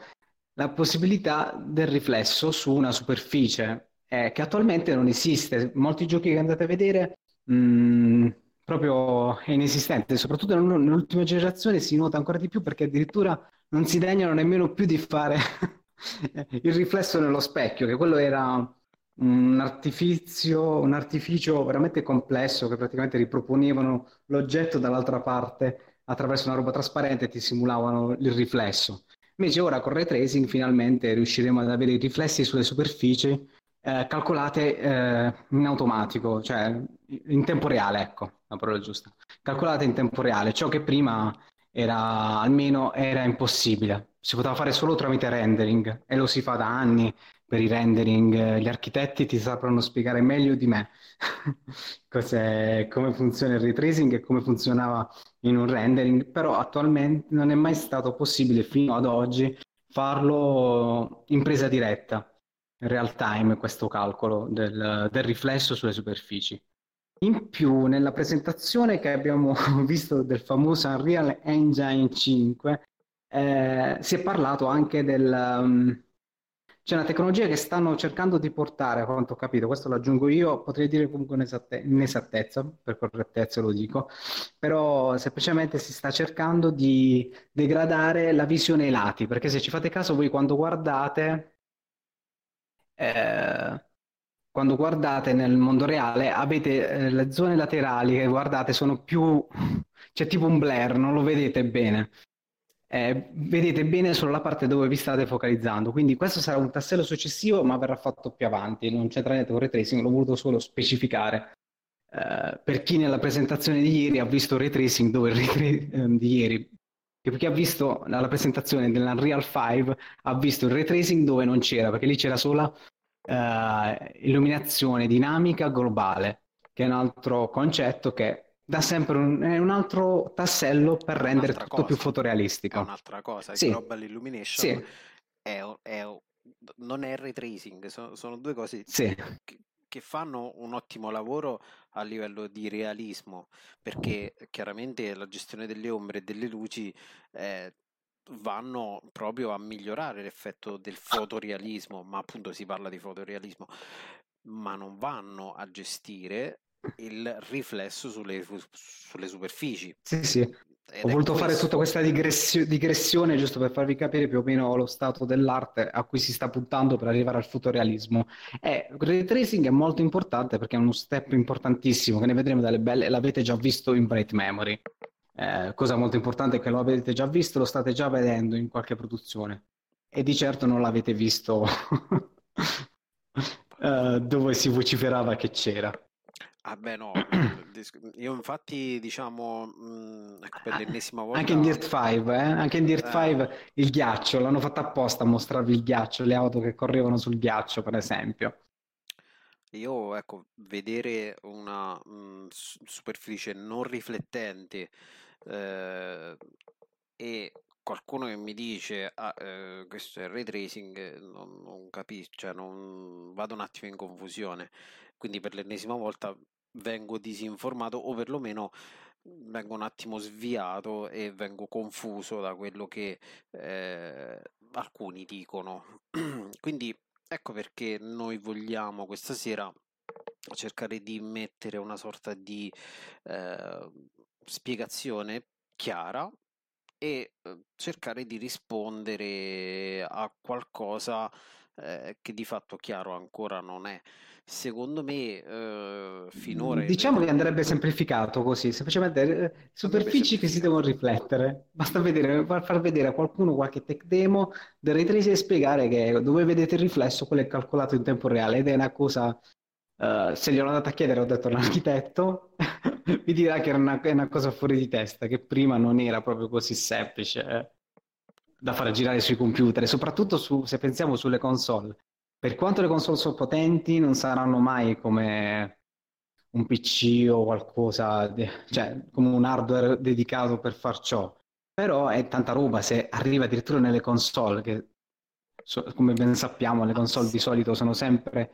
la possibilità del riflesso su una superficie eh, che attualmente non esiste. Molti giochi che andate a vedere mh, mm, proprio è inesistente, soprattutto nell'ultima generazione si nota ancora di più perché addirittura non si degnano nemmeno più di fare il riflesso nello specchio, che quello era un artificio, un artificio veramente complesso che praticamente riproponevano l'oggetto dall'altra parte attraverso una roba trasparente e ti simulavano il riflesso. Invece ora con ray tracing finalmente riusciremo ad avere i riflessi sulle superfici eh, calcolate eh, in automatico, cioè in tempo reale, ecco, la parola giusta. Calcolate in tempo reale, ciò che prima era almeno era impossibile. Si poteva fare solo tramite rendering e lo si fa da anni per i rendering. Gli architetti ti sapranno spiegare meglio di me come funziona il ray tracing e come funzionava in un rendering, però attualmente non è mai stato possibile fino ad oggi farlo in presa diretta real time questo calcolo del, del riflesso sulle superfici. In più, nella presentazione che abbiamo visto del famoso Unreal Engine 5, eh, si è parlato anche del... Um, c'è una tecnologia che stanno cercando di portare, a quanto ho capito, questo lo aggiungo io, potrei dire comunque inesattezza, per correttezza lo dico, però semplicemente si sta cercando di degradare la visione ai lati, perché se ci fate caso voi quando guardate eh, quando guardate nel mondo reale avete eh, le zone laterali che guardate sono più... c'è tipo un blur, non lo vedete bene. Eh, vedete bene solo la parte dove vi state focalizzando, quindi questo sarà un tassello successivo ma verrà fatto più avanti, non c'entra niente con ray tracing, l'ho voluto solo specificare. Eh, per chi nella presentazione di ieri ha visto ray tracing dove il ray tra- eh, di ieri per chi ha visto la presentazione dell'Unreal 5 ha visto il ray tracing dove non c'era perché lì c'era solo eh, illuminazione dinamica globale, che è un altro concetto che dà sempre un, un altro tassello per rendere tutto cosa. più fotorealistico. È un'altra cosa, il Sì. Global Illumination Sì, è, è- non è ray tracing, sono, sono due cose sì, che, che fanno un ottimo lavoro a livello di realismo, perché chiaramente la gestione delle ombre e delle luci eh, vanno proprio a migliorare l'effetto del fotorealismo, ma appunto si parla di fotorealismo, ma non vanno a gestire il riflesso sulle, sulle superfici. sì, sì. Ed Ho voluto fare questo. tutta questa digressio- digressione giusto per farvi capire più o meno lo stato dell'arte a cui si sta puntando per arrivare al fotorealismo. E il ray tracing è molto importante perché è uno step importantissimo che ne vedremo dalle belle, l'avete già visto in Bright Memory. Eh, cosa molto importante è che lo avete già visto, lo state già vedendo in qualche produzione e di certo non l'avete visto eh, dove si vociferava che c'era. Ah beh no, il dis- io infatti diciamo, mh, ecco, per l'ennesima volta... Anche in Dirt 5, eh? Anche in Dirt Eh. 5 il ghiaccio, l'hanno fatto apposta a mostrarvi il ghiaccio, le auto che correvano sul ghiaccio, per esempio. Io, ecco, vedere una mh, s- superficie non riflettente eh, e qualcuno che mi dice ah, eh, questo è ray tracing, eh, non, non capisco, cioè non vado un attimo in confusione. Quindi per l'ennesima volta vengo disinformato o perlomeno vengo un attimo sviato e vengo confuso da quello che eh, alcuni dicono. Quindi ecco perché noi vogliamo questa sera cercare di mettere una sorta di eh, spiegazione chiara e eh, cercare di rispondere a qualcosa eh, che di fatto chiaro ancora non è. Secondo me, eh, finora il Diciamo che andrebbe semplificato così, semplicemente eh, superfici che si devono riflettere. Basta vedere, far vedere a qualcuno qualche tech demo del ray tracing e spiegare che dove vedete il riflesso, quello è calcolato in tempo reale ed è una cosa, eh, se glielo andate a chiedere, ho detto all'architetto, vi dirà che era una, è una cosa fuori di testa, che prima non era proprio così semplice eh, da far girare sui computer, soprattutto su- se pensiamo sulle console. Per quanto le console sono potenti, non saranno mai come un PC o qualcosa, di- cioè come un hardware dedicato per far ciò. Però è tanta roba se arriva addirittura nelle console, che so- come ben sappiamo, le console di solito sono sempre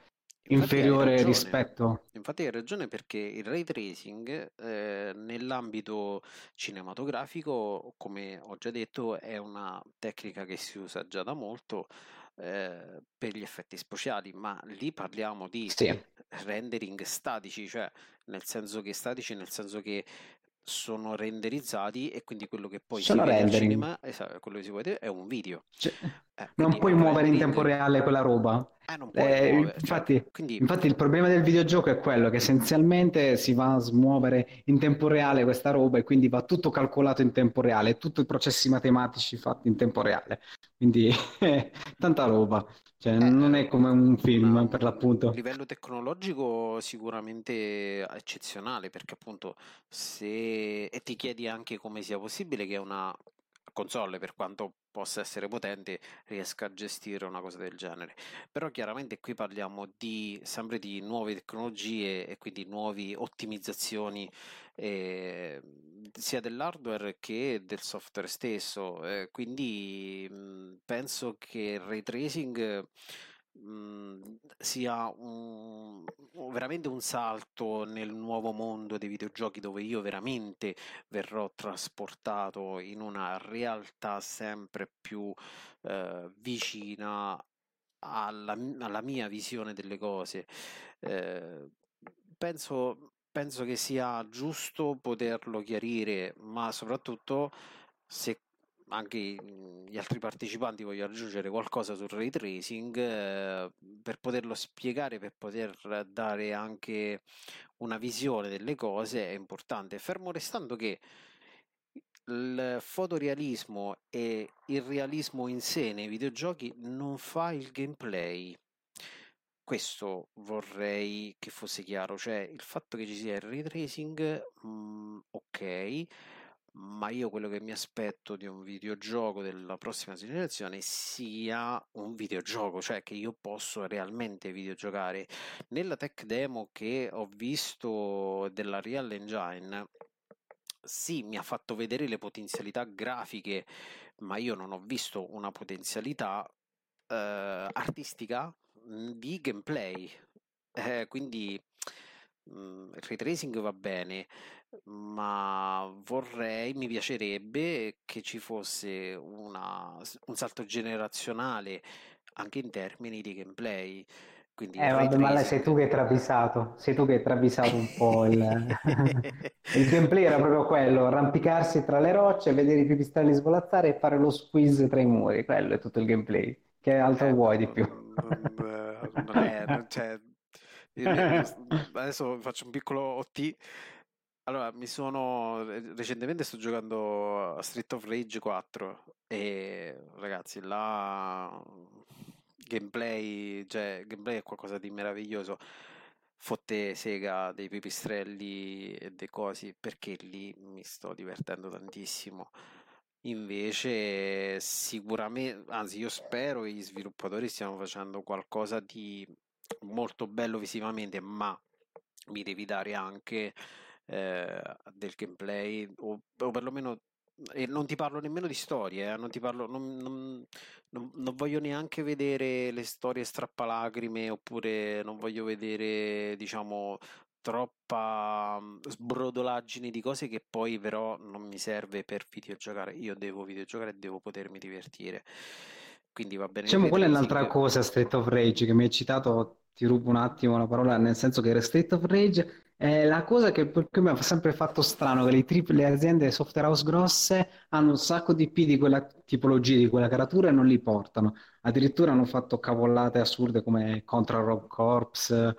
Infatti ragione. rispetto. Infatti hai ragione perché il ray tracing eh, nell'ambito cinematografico, come ho già detto, è una tecnica che si usa già da molto eh, per gli effetti speciali, ma lì parliamo di Sì, rendering statici, cioè nel senso che statici, nel senso che sono renderizzati e quindi quello che poi si sono vede al rendering. cinema, esatto, quello che si vede è un video. Cioè, Eh, non puoi muovere in rendering. tempo reale quella roba. Eh, Eh, muovere, cioè, infatti, quindi infatti il problema del videogioco è quello che essenzialmente si va a smuovere in tempo reale questa roba e quindi va tutto calcolato in tempo reale, tutti i processi matematici fatti in tempo reale. Quindi tanta roba, cioè, Eh, non eh, è come un film ma per un l'appunto. livello tecnologico sicuramente eccezionale perché appunto se e ti chiedi anche come sia possibile che una console per quanto possa essere potente riesca a gestire una cosa del genere. Però chiaramente qui parliamo di sempre di nuove tecnologie e quindi nuove ottimizzazioni eh, sia dell'hardware che del software stesso. Eh, quindi mh, penso che il ray tracing mh, sia un- veramente un salto nel nuovo mondo dei videogiochi dove io veramente verrò trasportato in una realtà sempre più eh, vicina alla, alla mia visione delle cose. Eh, penso, penso che sia giusto poterlo chiarire, ma soprattutto se anche gli altri partecipanti voglio aggiungere qualcosa sul ray tracing eh, per poterlo spiegare, per poter dare anche una visione delle cose è importante, fermo restando che il fotorealismo e il realismo in sé nei videogiochi non fa il gameplay. Questo vorrei che fosse chiaro, cioè il fatto che ci sia il ray tracing, mh, mm, ok, ma io quello che mi aspetto di un videogioco della prossima generazione sia un videogioco, cioè che io posso realmente videogiocare. Nella tech demo che ho visto della Real Engine, sì, mi ha fatto vedere le potenzialità grafiche, ma io non ho visto una potenzialità eh, artistica mhmm, di gameplay. Eh, quindi mhmm, il ray tracing va bene, ma vorrei, mi piacerebbe che ci fosse una, un salto generazionale anche in termini di gameplay. Quindi eh vabbè, ma sei tu che hai travisato, sei tu che hai travisato un po' il... il gameplay era proprio quello, arrampicarsi tra le rocce, vedere i pipistrelli svolazzare e fare lo squeeze tra i muri, quello è tutto il gameplay. Che altro eh, vuoi di più? Non, non è, c'è... Adesso faccio un piccolo OT. Allora, mi sono recentemente sto giocando a Street of Rage 4 e ragazzi, là gameplay, cioè, gameplay è qualcosa di meraviglioso. Fotte sega dei pipistrelli e dei cosi, perché lì mi sto divertendo tantissimo. Invece, sicuramente, anzi, io spero che gli sviluppatori stiano facendo qualcosa di molto bello visivamente, ma mi devi dare anche eh, del gameplay o, o perlomeno e non ti parlo nemmeno di storie, eh, non, ti parlo, non, non, non, voglio neanche vedere le storie strappalacrime oppure non voglio vedere, diciamo, troppa mm, sbrodolaggine di cose che poi però non mi serve per videogiocare. Io devo videogiocare e devo potermi divertire. Quindi va bene. Diciamo, quella è un'altra cosa, Street of Rage, che mi hai citato, ti rubo un attimo la parola, nel senso che Street of Rage è la cosa che per cui mi ha sempre fatto strano, che le, triple, le aziende software house grosse hanno un sacco di P di quella tipologia, di quella caratura e non li portano. Addirittura hanno fatto cavollate assurde come Contra Rob Corps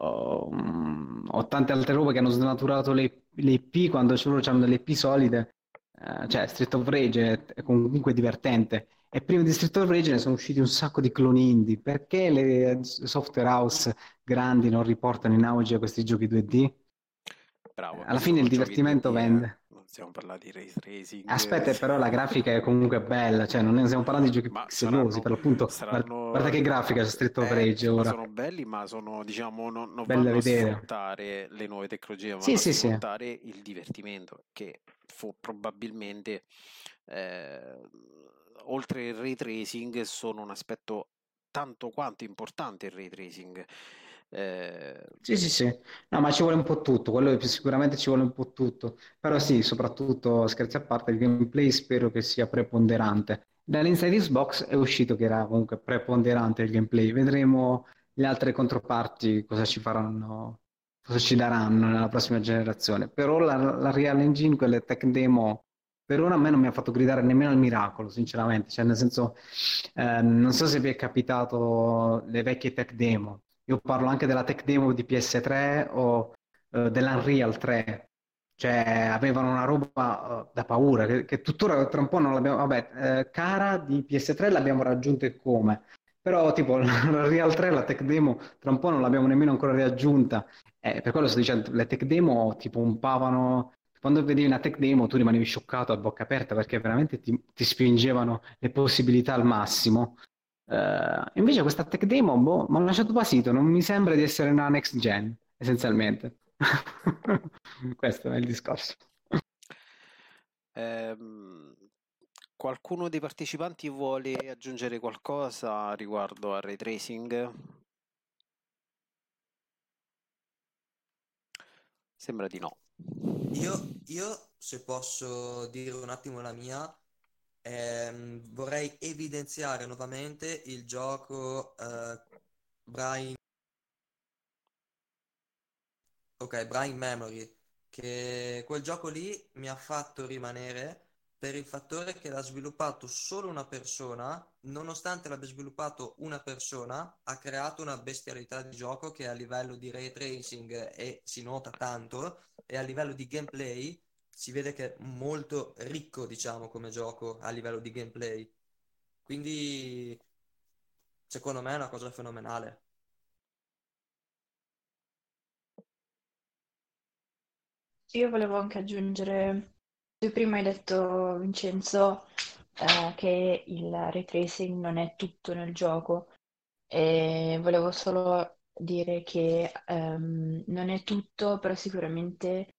o, um, o, tante altre robe che hanno snaturato le, le IP quando loro hanno delle IP solide. Uh, cioè, Street of Rage è comunque divertente. E prima di Street of Rage ne sono usciti un sacco di cloni indie. Perché le software house grandi non riportano in auge questi giochi 2D? Bravo, Alla fine il divertimento 2D, vende. Eh. Non stiamo parlando di ray tracing. Aspetta, però la grafica è comunque bella, cioè non stiamo parlando di giochi pixelosi, per l'appunto. Saranno... Guarda che grafica c'è Street of Rage eh, ora. Sono belli, ma sono, diciamo, non, non vanno a sfruttare le nuove tecnologie, ma sì, sì, sfruttare sì. il divertimento, che fu probabilmente... Eh, oltre il ray tracing sono un aspetto tanto quanto importante il ray tracing. Eh... Sì, sì, sì, no, ma ci vuole un po' tutto, quello sicuramente ci vuole un po' tutto, però sì, soprattutto scherzi a parte, il gameplay spero che sia preponderante. Dall'Inside Xbox è uscito che era comunque preponderante il gameplay, vedremo le altre controparti cosa ci faranno, cosa ci daranno nella prossima generazione. però la, la Real Engine, quelle tech demo per ora a me non mi ha fatto gridare nemmeno al miracolo, sinceramente. Cioè, nel senso, eh, non so se vi è capitato le vecchie tech demo. Io parlo anche della tech demo di PS3 o eh, dell'Unreal 3. Cioè, avevano una roba uh, da paura, che, che, tuttora tra un po' non l'abbiamo... Vabbè, eh, cara di PS3 l'abbiamo raggiunta e come. Però, tipo, la Real 3, la tech demo, tra un po' non l'abbiamo nemmeno ancora raggiunta. Eh, per quello sto dicendo, le tech demo ti pompavano quando vedevi una tech demo tu rimanevi scioccato a bocca aperta perché veramente ti, ti spingevano le possibilità al massimo. Uh, invece questa tech demo boh, mi ha lasciato basito, non mi sembra di essere una next gen, essenzialmente. Questo è il discorso. Um, qualcuno dei partecipanti vuole aggiungere qualcosa riguardo al ray tracing? Sembra di no. Io, io, se posso dire un attimo la mia, ehm, vorrei evidenziare nuovamente il gioco eh, Brain... Ok, Brain Memory, che quel gioco lì mi ha fatto rimanere per il fattore che l'ha sviluppato solo una persona, nonostante l'abbia sviluppato una persona, ha creato una bestialità di gioco che a livello di ray tracing e si nota tanto e a livello di gameplay si vede che è molto ricco, diciamo, come gioco a livello di gameplay. Quindi secondo me è una cosa fenomenale. Io volevo anche aggiungere, tu prima hai detto, Vincenzo, eh, che il ray tracing non è tutto nel gioco e volevo solo dire che ehm, non è tutto, però sicuramente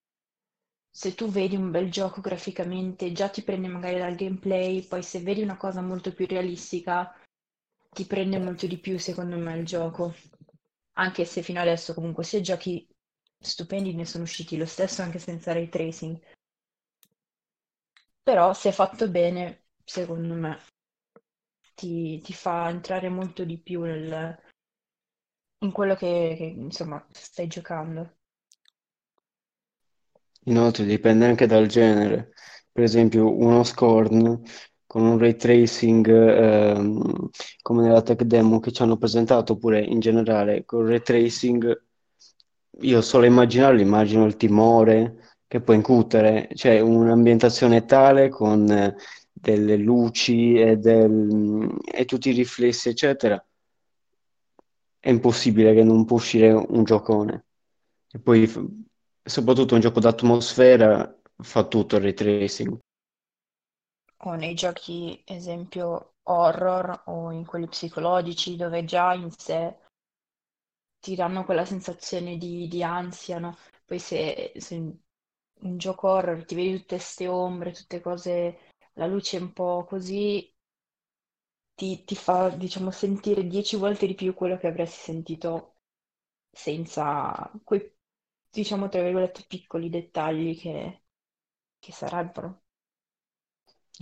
se tu vedi un bel gioco graficamente, già ti prende magari dal gameplay, poi se vedi una cosa molto più realistica, ti prende molto di più secondo me il gioco. Anche se fino adesso comunque sia giochi stupendi ne sono usciti lo stesso anche senza ray tracing. Però se fatto bene, secondo me, ti, ti fa entrare molto di più nel, in quello che, che, insomma stai giocando. Inoltre dipende anche dal genere. Per esempio, uno Scorn con un ray tracing ehm, come nella tech demo che ci hanno presentato, oppure in generale con ray tracing io solo immaginarlo, immagino il timore che può incutere, cioè un'ambientazione tale con eh, delle luci e, del, e tutti i riflessi, eccetera, è impossibile che non può uscire un giocone. E poi, soprattutto un gioco d'atmosfera, fa tutto il ray tracing. O nei giochi, esempio, horror o in quelli psicologici, dove già in sé ti danno quella sensazione di, di ansia, no? Poi se, se un gioco horror ti vedi tutte queste ombre, tutte cose, la luce un po' così, ti, ti fa, diciamo, sentire dieci volte di più quello che avresti sentito senza quei, diciamo, tra virgolette, piccoli dettagli che, che sarebbero.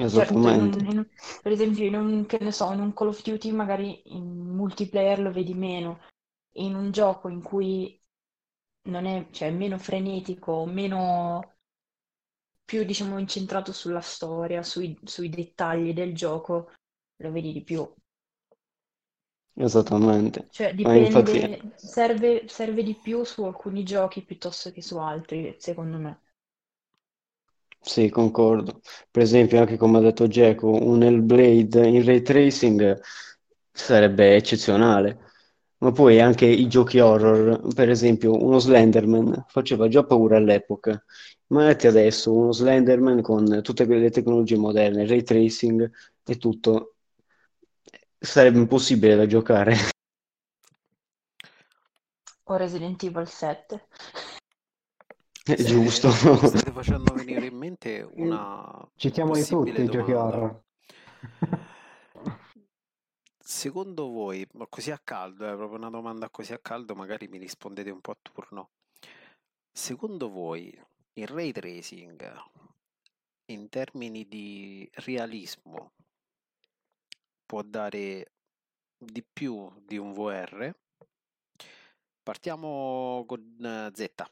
Certo, in Esattamente. un- in un- per esempio, in un, che ne so, in un Call of Duty magari in multiplayer lo vedi meno, in un gioco in cui non è, cioè, meno frenetico, meno più diciamo incentrato sulla storia, sui, sui dettagli del gioco, lo vedi di più. Esattamente. Cioè Ma infatti, dipende, serve, serve di più su alcuni giochi piuttosto che su altri, secondo me. sì, concordo. Per esempio, anche come ha detto Geco, un Hellblade in ray tracing sarebbe eccezionale. Ma poi anche i giochi horror, per esempio, uno Slenderman faceva già paura all'epoca. Immaginati adesso uno Slenderman con tutte quelle tecnologie moderne, ray tracing e tutto. Sarebbe impossibile da giocare. O Resident Evil 7. È State, giusto. state facendo venire in mente una Citiamoli tutti i giochi horror. Secondo voi, ma così a caldo, è proprio una domanda così a caldo, magari mi rispondete un po' a turno. Secondo voi il ray tracing in termini di realismo può dare di più di un VR? Partiamo con eh, Z.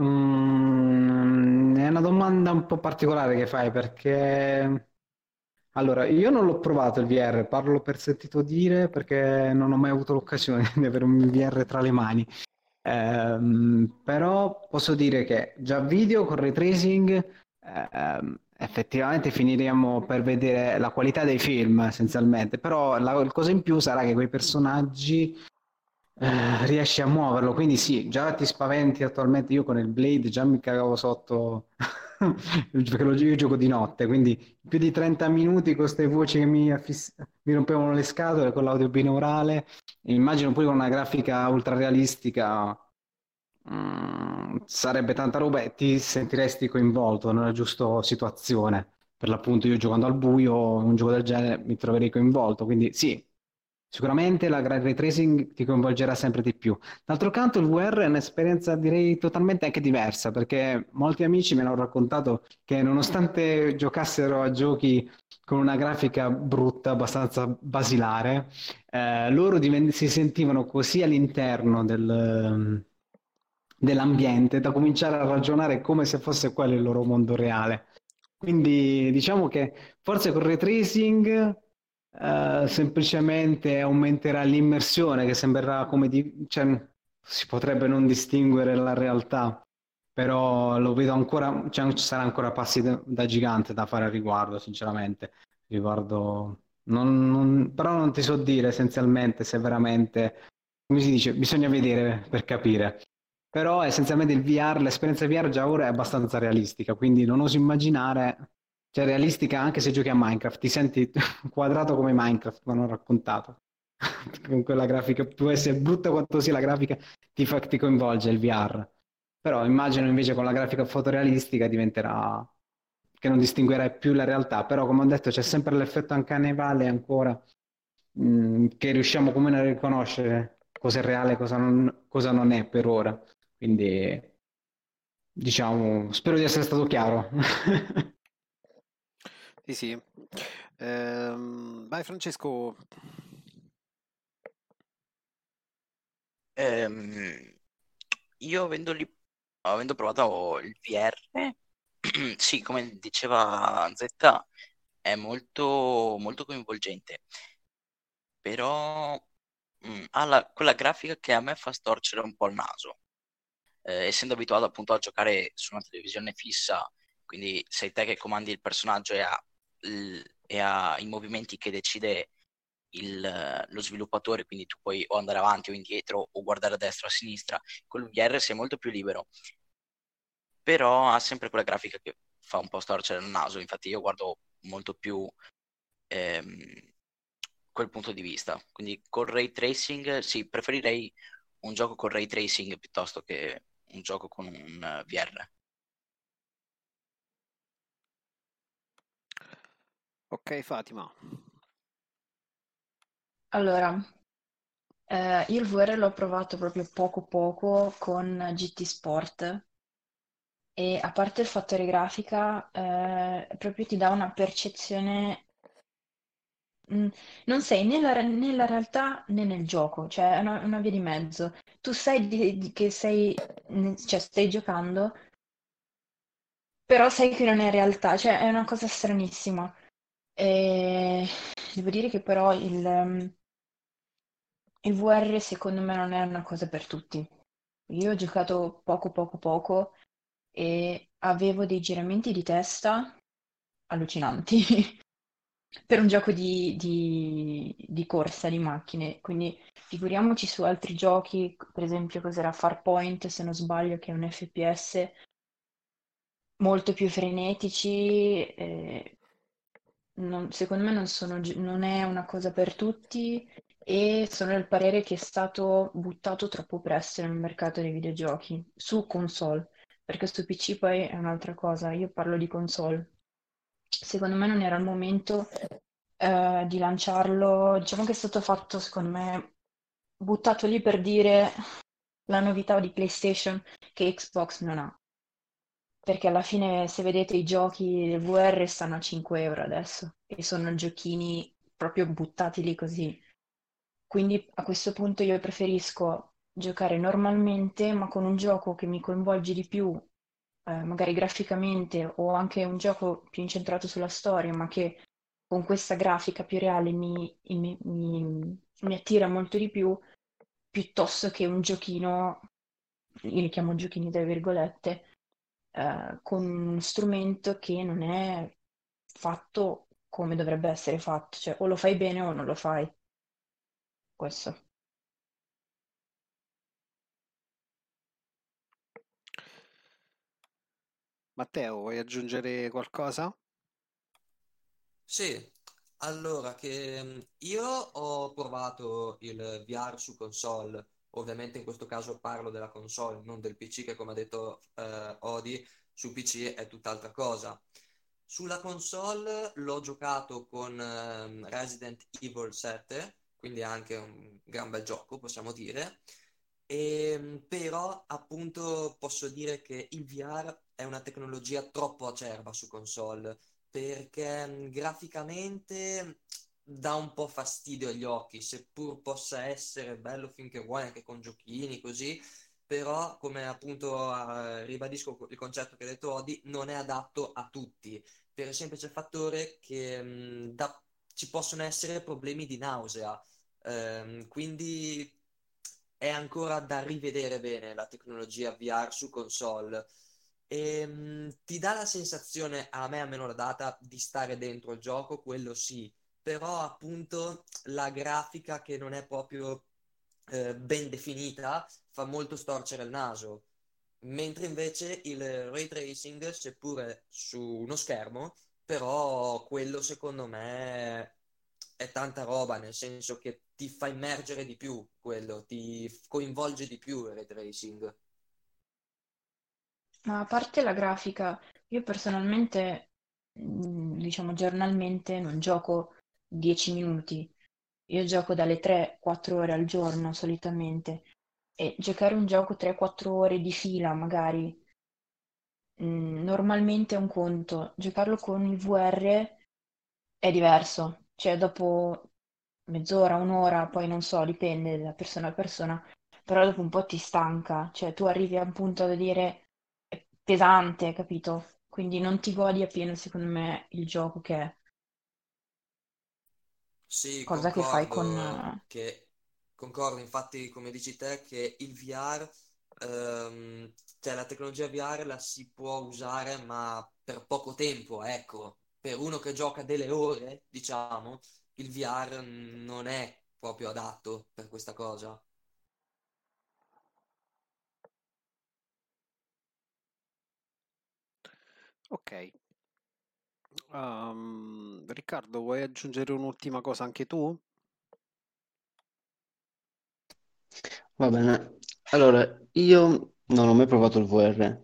Mm, è una domanda un po' particolare che fai perché allora io non l'ho provato il VR, parlo per sentito dire perché non ho mai avuto l'occasione di avere un VR tra le mani. Ehm, però posso dire che già video con ray tracing ehm, effettivamente finiremo per vedere la qualità dei film essenzialmente, però la, la cosa in più sarà che quei personaggi eh, riesci a muoverlo, quindi sì, già ti spaventi attualmente. Io con il Blade già mi cagavo sotto perché lo- io gioco di notte, quindi più di 30 minuti con queste voci che mi, affiss- mi rompevano le scatole con l'audio binaurale. Immagino pure con una grafica ultra realistica, mm, sarebbe tanta roba e ti sentiresti coinvolto nella giusta situazione. Per l'appunto, io giocando al buio, un gioco del genere mi troverei coinvolto, quindi sì. Sicuramente la ray tracing ti coinvolgerà sempre di più. D'altro canto, il VR è un'esperienza, direi, totalmente anche diversa, perché molti amici mi hanno raccontato che nonostante giocassero a giochi con una grafica brutta, abbastanza basilare, eh, loro diven- si sentivano così all'interno del, dell'ambiente da cominciare a ragionare come se fosse quello il loro mondo reale. Quindi diciamo che forse con ray tracing eh, semplicemente aumenterà l'immersione che sembrerà come di... cioè, si potrebbe non distinguere la realtà, però lo vedo ancora, cioè, ci saranno ancora passi da, da gigante da fare a riguardo, sinceramente. Riguardo... Non, non, però non ti so dire essenzialmente se veramente, come si dice, bisogna vedere per capire. Però essenzialmente il VR, l'esperienza VR già ora è abbastanza realistica, quindi non oso immaginare, cioè realistica anche se giochi a Minecraft, ti senti quadrato come Minecraft, mi hanno raccontato. Con quella grafica, può essere brutta quanto sia la grafica, ti, fa, ti coinvolge il VR. Però immagino invece con la grafica fotorealistica diventerà che non distinguerai più la realtà, però come ho detto c'è sempre l'effetto ancanevale ancora mh, mm, che riusciamo come a riconoscere cosa è reale e cosa non, cosa non è per ora. Quindi, diciamo, spero di essere stato chiaro. sì, sì. Ehm, vai Francesco. Ehm, io avendo, li... avendo provato il VR, sì, come diceva Zetta, è molto, molto coinvolgente, però mh, mm, ha la- quella grafica che a me fa storcere un po' il naso eh, essendo abituato appunto a giocare su una televisione fissa, quindi sei te che comandi il personaggio e ha, il, e ha i movimenti che decide il, lo sviluppatore, quindi tu puoi o andare avanti o indietro o guardare a destra o a sinistra, con VR sei molto più libero, però ha sempre quella grafica che fa un po' storcere il naso, infatti io guardo molto più ehm, quel punto di vista, quindi col ray tracing sì, preferirei un gioco con ray tracing piuttosto che un gioco con un eh, VR. Ok, Fatima. Allora, eh, io il VR l'ho provato proprio poco poco con GT Sport e a parte il fattore grafica, eh, proprio ti dà una percezione Mm, non sei né la, né la realtà né nel gioco, cioè è una, una via di mezzo. Tu sai di- di- che sei, cioè stai giocando, però sai che non è realtà, cioè è una cosa stranissima. E devo dire che però il, um, il VR secondo me non è una cosa per tutti. Io ho giocato poco poco poco e avevo dei giramenti di testa allucinanti. per un gioco di, di, di, corsa di macchine. Quindi figuriamoci su altri giochi, per esempio cos'era Farpoint, se non sbaglio, che è un FPS molto più frenetici. Eh, non, secondo me non, sono, non è una cosa per tutti e sono del parere che è stato buttato troppo presto nel mercato dei videogiochi su console, perché su PC poi è un'altra cosa. Io parlo di console secondo me non era il momento eh, di lanciarlo. Diciamo che è stato fatto, secondo me, buttato lì per dire la novità di PlayStation che Xbox non ha. Perché alla fine, se vedete i giochi del VR stanno a 5 euro adesso e sono giochini proprio buttati lì così. Quindi a questo punto io preferisco giocare normalmente, ma con un gioco che mi coinvolge di più eh, magari graficamente o anche un gioco più incentrato sulla storia, ma che con questa grafica più reale mi, mi, mi, mi attira molto di più, piuttosto che un giochino, io li chiamo giochini tra virgolette, eh, con uno strumento che non è fatto come dovrebbe essere fatto, cioè o lo fai bene o non lo fai. Questo. Matteo, vuoi aggiungere qualcosa? Sì, allora che io ho provato il VR su console, ovviamente in questo caso parlo della console, non del PC che come ha detto eh, Odi, su PC è tutt'altra cosa. Sulla console l'ho giocato con eh, Resident Evil 7, quindi anche un gran bel gioco, possiamo dire. E, ehm, però appunto posso dire che il VR è una tecnologia troppo acerba su console perché graficamente dà un po' fastidio agli occhi, seppur possa essere bello finché vuoi anche con giochini così, però come appunto uh, ribadisco il concetto che ha detto Odi, non è adatto a tutti per il semplice fattore che mh, da- ci possono essere problemi di nausea. Ehm, quindi è ancora da rivedere bene la tecnologia VR su console. E, mh, ti dà la sensazione, a me almeno la data, di stare dentro il gioco, quello sì, però appunto la grafica che non è proprio eh, ben definita fa molto storcere il naso, mentre invece il ray tracing, seppure su uno schermo, però quello secondo me è tanta roba, nel senso che ti fa immergere di più quello, ti coinvolge di più il ray tracing. Ma a parte la grafica, io personalmente, mm, diciamo giornalmente, non gioco 10 minuti. Io gioco dalle 3-4 ore al giorno solitamente e giocare un gioco 3-4 ore di fila magari mm, normalmente è un conto. Giocarlo con il VR è diverso. Cioè dopo mezz'ora, un'ora, poi non so, dipende da persona a persona, però dopo un po' ti stanca. Cioè tu arrivi a un punto da dire è pesante, capito? Quindi non ti godi appieno, secondo me, il gioco che è. Sì, Cosa che fai con... concordo che concordo, infatti, come dici te, che il VR, ehm, cioè la tecnologia VR la si può usare, ma per poco tempo, ecco. Per uno che gioca delle ore, diciamo, il VR non è proprio adatto per questa cosa. Ok. Um, Riccardo, vuoi aggiungere un'ultima cosa anche tu? Va bene. Allora, io non ho mai provato il VR,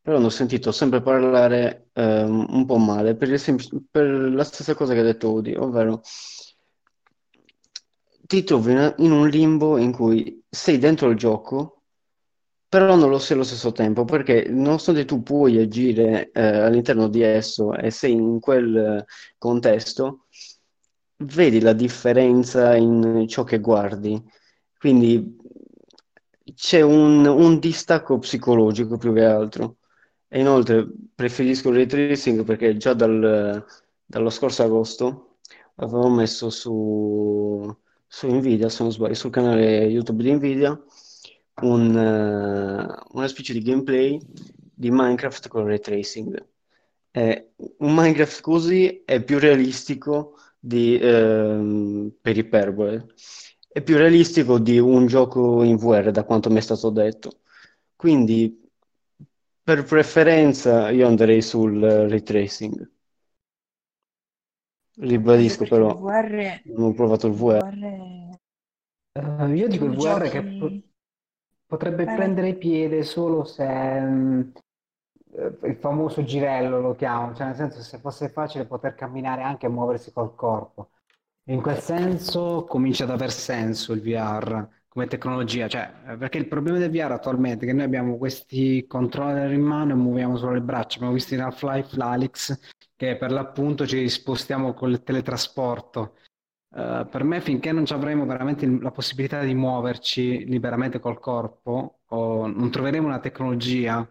però ne ho sentito sempre parlare ehm, un po' male per, semplice- per la stessa cosa che ha detto Udi, ovvero ti trovi in un limbo in cui sei dentro il gioco, però non lo sei allo stesso tempo, perché nonostante tu puoi agire eh, all'interno di esso e sei in quel eh, contesto, vedi la differenza in ciò che guardi. Quindi c'è un, un distacco psicologico più che altro. E inoltre preferisco il ray tracing perché già dal- dallo scorso agosto avevo messo su, su Nvidia, se non sbaglio, sul canale YouTube di Nvidia, un, eh, una specie di gameplay di Minecraft con ray tracing. Eh, un Minecraft così è più realistico di, ehm, per iperbole. È più realistico di un gioco in VR, da quanto mi è stato detto. Quindi, per preferenza, io andrei sul eh, ray tracing. Ribadisco, però, VR, non ho provato il VR. VR, Eh, io dico il VR che giochi... potrebbe vai. prendere piede solo se mm, eh, il famoso girello lo chiamo, cioè nel senso se fosse facile poter camminare anche e muoversi col corpo. In quel senso comincia ad aver senso il VR come tecnologia, cioè, eh, perché il problema del VR attualmente è che noi abbiamo questi controller in mano e muoviamo solo le braccia. Abbiamo visto in Half-Life l'Alyx che per l'appunto ci spostiamo con il teletrasporto. Eh, per me, finché non ci avremo veramente la possibilità di muoverci liberamente col corpo, o non troveremo una tecnologia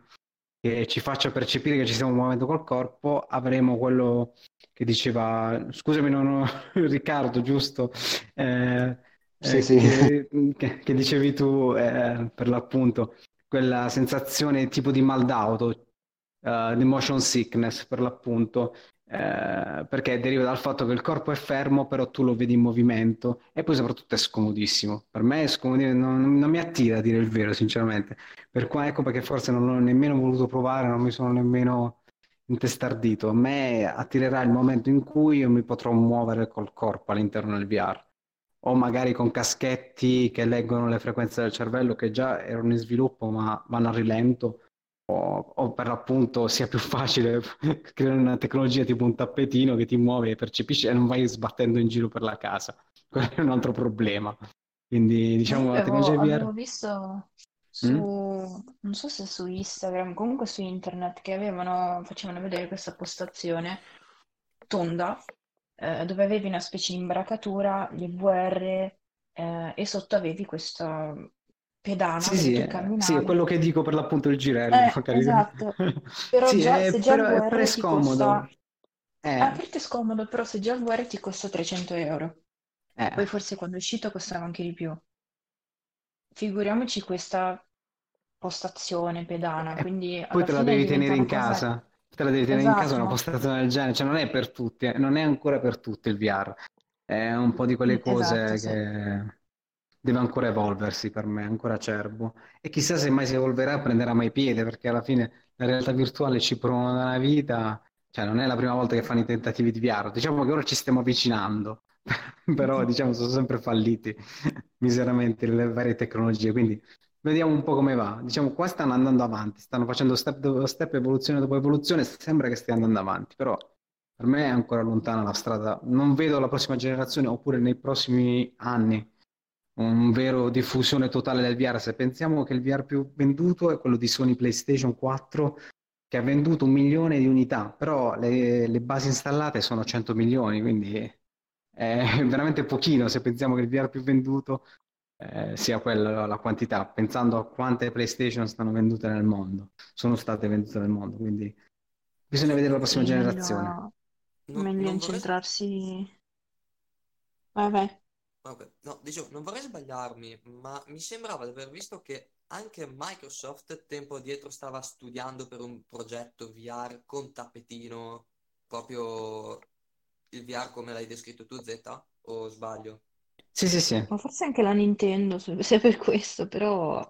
che ci faccia percepire che ci stiamo muovendo col corpo, avremo quello che diceva, scusami, non ho- Riccardo, giusto? Eh, Sì, eh, sì. che, che- che dicevi tu eh, per l'appunto, quella sensazione tipo di mal d'auto, eh, di motion sickness per l'appunto, eh, perché deriva dal fatto che il corpo è fermo, però tu lo vedi in movimento e poi soprattutto è scomodissimo. Per me è scomodissimo, non, non mi attira a dire il vero, sinceramente. Per qua ecco perché forse non l'ho nemmeno voluto provare, non mi sono nemmeno intestardito. A me attirerà il momento in cui io mi potrò muovere col corpo all'interno del VR. O magari con caschetti che leggono le frequenze del cervello che già erano in sviluppo ma vanno a rilento o, o per l'appunto sia più facile creare una tecnologia tipo un tappetino che ti muove e percepisci e non vai sbattendo in giro per la casa. Quello è un altro problema. Quindi diciamo la avevo, tecnologia avevo VR. visto su, Mm? non so se su Instagram, comunque su internet, che avevano, facevano vedere questa postazione tonda, eh, dove avevi una specie di imbracatura, gli VR, eh, e sotto avevi questa pedana Sì, sì, eh, sì, quello che dico per l'appunto il girello, Eh, esatto. Però Sì, già, è, se già però è VR prescomodo. costa Eh, A parte è scomodo, però se già il VR ti costa 300 euro, eh. poi forse quando è uscito costava anche di più. Figuriamoci questa postazione pedana, E quindi poi te la devi tenere in cosa... casa, te la devi tenere in casa una Esatto, postazione del genere, cioè non è per tutti, eh, non è ancora per tutti il VR, è un po' di quelle esatto, cose sì. che deve ancora evolversi per me, ancora acerbo. E chissà se mai si evolverà, prenderà mai piede, perché alla fine la realtà virtuale ci prolunga una vita, cioè non è la prima volta che fanno i tentativi di VR, diciamo che ora ci stiamo avvicinando, però diciamo sono sempre falliti miseramente le varie tecnologie, quindi vediamo un po' come va. Diciamo qua stanno andando avanti, stanno facendo step dopo step, evoluzione dopo evoluzione, sembra che stia andando avanti, però per me è ancora lontana la strada. Non vedo la prossima generazione oppure nei prossimi anni un vero diffusione totale del VR. Se pensiamo che il VR più venduto è quello di Sony PlayStation 4, che ha venduto un milione di unità, però le, le basi installate sono 100 milioni, quindi è veramente pochino se pensiamo che il VR più venduto eh, sia quella la quantità, pensando a quante PlayStation stanno vendute nel mondo, sono state vendute nel mondo, quindi bisogna vedere la prossima Sì, generazione. meglio, Non, meglio non vorrei... incentrarsi... Vai, vai. Vabbè, no, dicevo, non vorrei sbagliarmi, ma mi sembrava di aver visto che anche Microsoft tempo addietro stava studiando per un progetto VR con tappetino, proprio il VR come l'hai descritto tu, Z? O sbaglio? Sì, sì, sì. Ma forse anche la Nintendo, se se è per questo, però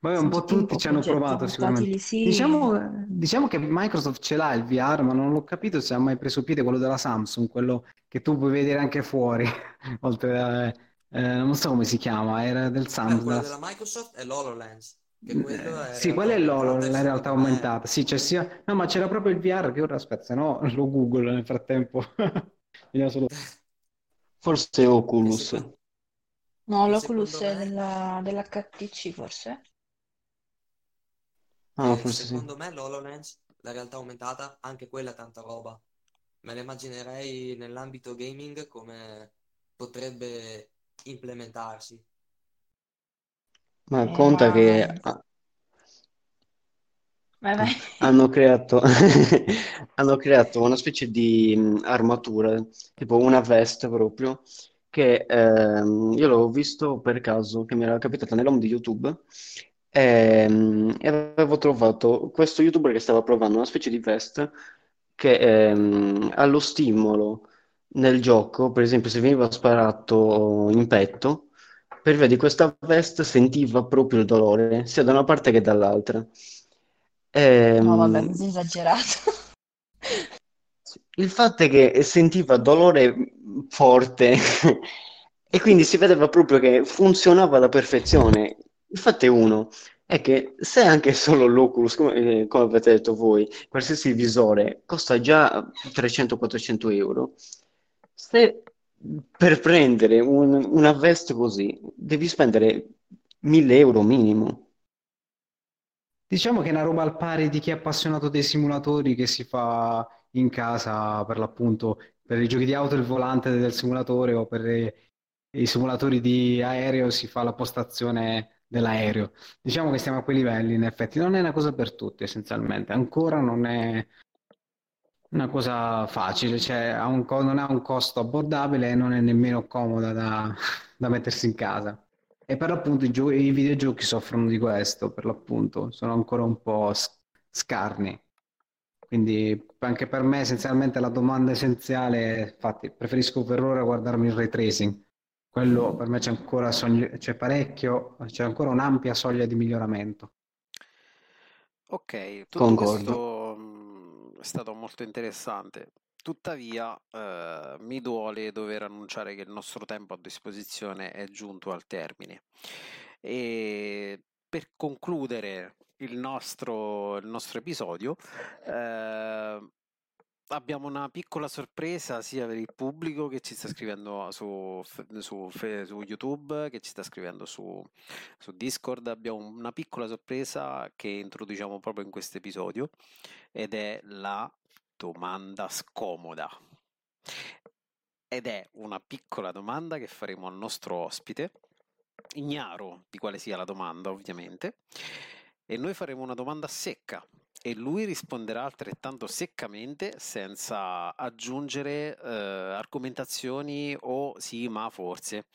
Vabbè, un po' tutti ci hanno provato sicuramente. sì. Diciamo, diciamo che Microsoft ce l'ha il VR, ma non ho capito se ha mai preso piede quello della Samsung, quello che tu puoi vedere anche fuori, oltre a, eh, non so come si chiama, era del Beh, Samsung. quello della- della Microsoft è l'HoloLens, Eh, è Sì, quello è e la realtà aumentata. Sì, c'è sia... No, ma c'era proprio il VR che ora aspetta, se no lo Google nel frattempo. Solo... Forse Oculus. No, l'Oculus secondo è me... della, dell'HTC, forse? Ah, forse sì. secondo me l'HoloLens, la realtà aumentata, anche quella è tanta roba. Me la immaginerei nell'ambito gaming come potrebbe implementarsi. Ma Eh, conta ma che ah, vai, vai. hanno creato, hanno creato una specie di mh, armatura, tipo una veste proprio, che ehm, io l'avevo visto per caso, che mi era capitata nell'home di YouTube, ehm, e avevo trovato questo YouTuber che stava provando una specie di veste che ehm, allo stimolo nel gioco, per esempio se veniva sparato in petto, per via di questa veste sentiva proprio il dolore, sia da una parte che dall'altra. No, vabbè, Ehm, così esagerato. il fatto è che sentiva dolore forte e quindi si vedeva proprio che funzionava alla perfezione. Il fatto è uno, è che se anche solo l'Oculus, come, eh, come avete detto voi, qualsiasi visore costa già 300-400 euro, se per prendere un- una veste così devi spendere 1000 euro minimo. Diciamo che è una roba al pari di chi è appassionato dei simulatori che si fa in casa per l'appunto per i giochi di auto il volante del simulatore o per i, i simulatori di aereo si fa la postazione dell'aereo. Diciamo che stiamo a quei livelli, in effetti. Non è una cosa per tutti, essenzialmente. Ancora non è una cosa facile, cioè ha un non ha un costo abbordabile e non è nemmeno comoda da, da mettersi in casa. E per l'appunto i, gio- i videogiochi soffrono di questo, per l'appunto, sono ancora un po' scarni. Quindi anche per me essenzialmente la domanda essenziale, infatti preferisco per ora guardarmi il ray tracing. Quello per me c'è ancora soglia- c'è parecchio, c'è ancora un'ampia soglia di miglioramento. Ok, tutto Concordo. questo mh, è stato molto interessante. Tuttavia, eh, mi duole dover annunciare che il nostro tempo a disposizione è giunto al termine. E per concludere il nostro, il nostro episodio, eh, abbiamo una piccola sorpresa sia per il pubblico che ci sta scrivendo su, su, su YouTube, che ci sta scrivendo su, su Discord. Abbiamo una piccola sorpresa che introduciamo proprio in questo episodio ed è la domanda scomoda. Ed è una piccola domanda che faremo al nostro ospite, ignaro di quale sia la domanda ovviamente, e noi faremo una domanda secca e lui risponderà altrettanto seccamente senza aggiungere eh, argomentazioni o sì ma forse.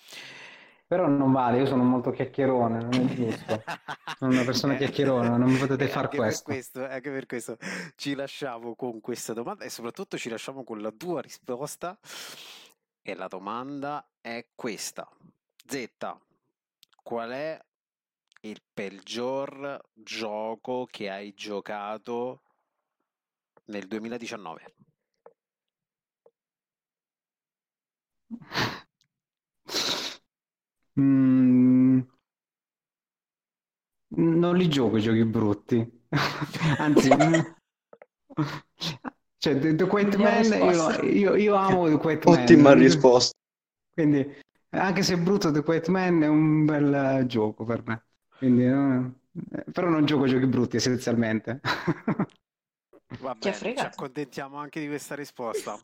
Però non vale, io sono molto chiacchierone, non è giusto. Sono una persona chiacchierona, non mi potete far anche questo. Per questo. Anche per questo ci lasciamo con questa domanda e soprattutto ci lasciamo con la tua risposta. E la domanda è questa. Z, qual è il peggior gioco che hai giocato nel 2019? Mm, non li gioco i giochi brutti. Anzi, cioè, The, The Quiet Man, io, io- io amo The Quiet Man. Ottima risposta. Quindi, anche se è brutto, The Quiet Man è un bel gioco per me. Quindi, no, eh, però non gioco giochi brutti essenzialmente. Va bene, ci accontentiamo anche di questa risposta.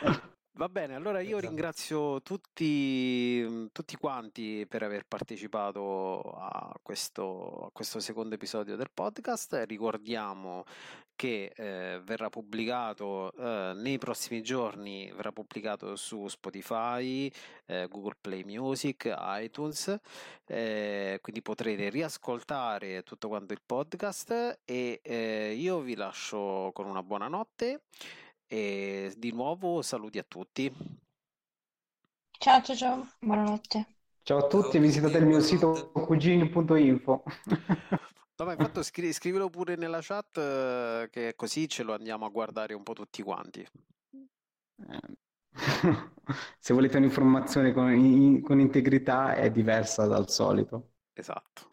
Va bene, allora io Esatto. ringrazio tutti, tutti quanti per aver partecipato a questo, a questo secondo episodio del podcast. Ricordiamo che eh, verrà pubblicato eh, nei prossimi giorni, verrà pubblicato su Spotify, eh, Google Play Music, iTunes, eh, quindi potrete riascoltare tutto quanto il podcast e eh, io vi lascio con una buona notte e di nuovo saluti a tutti. Ciao ciao ciao, buonanotte. Ciao a tutti, visitate il mio sito cugini.info. Vabbè, infatti scri- scrivilo pure nella chat eh, che così ce lo andiamo a guardare un po' tutti quanti. Eh, Se volete un'informazione con, in- con integrità è diversa dal solito. Esatto.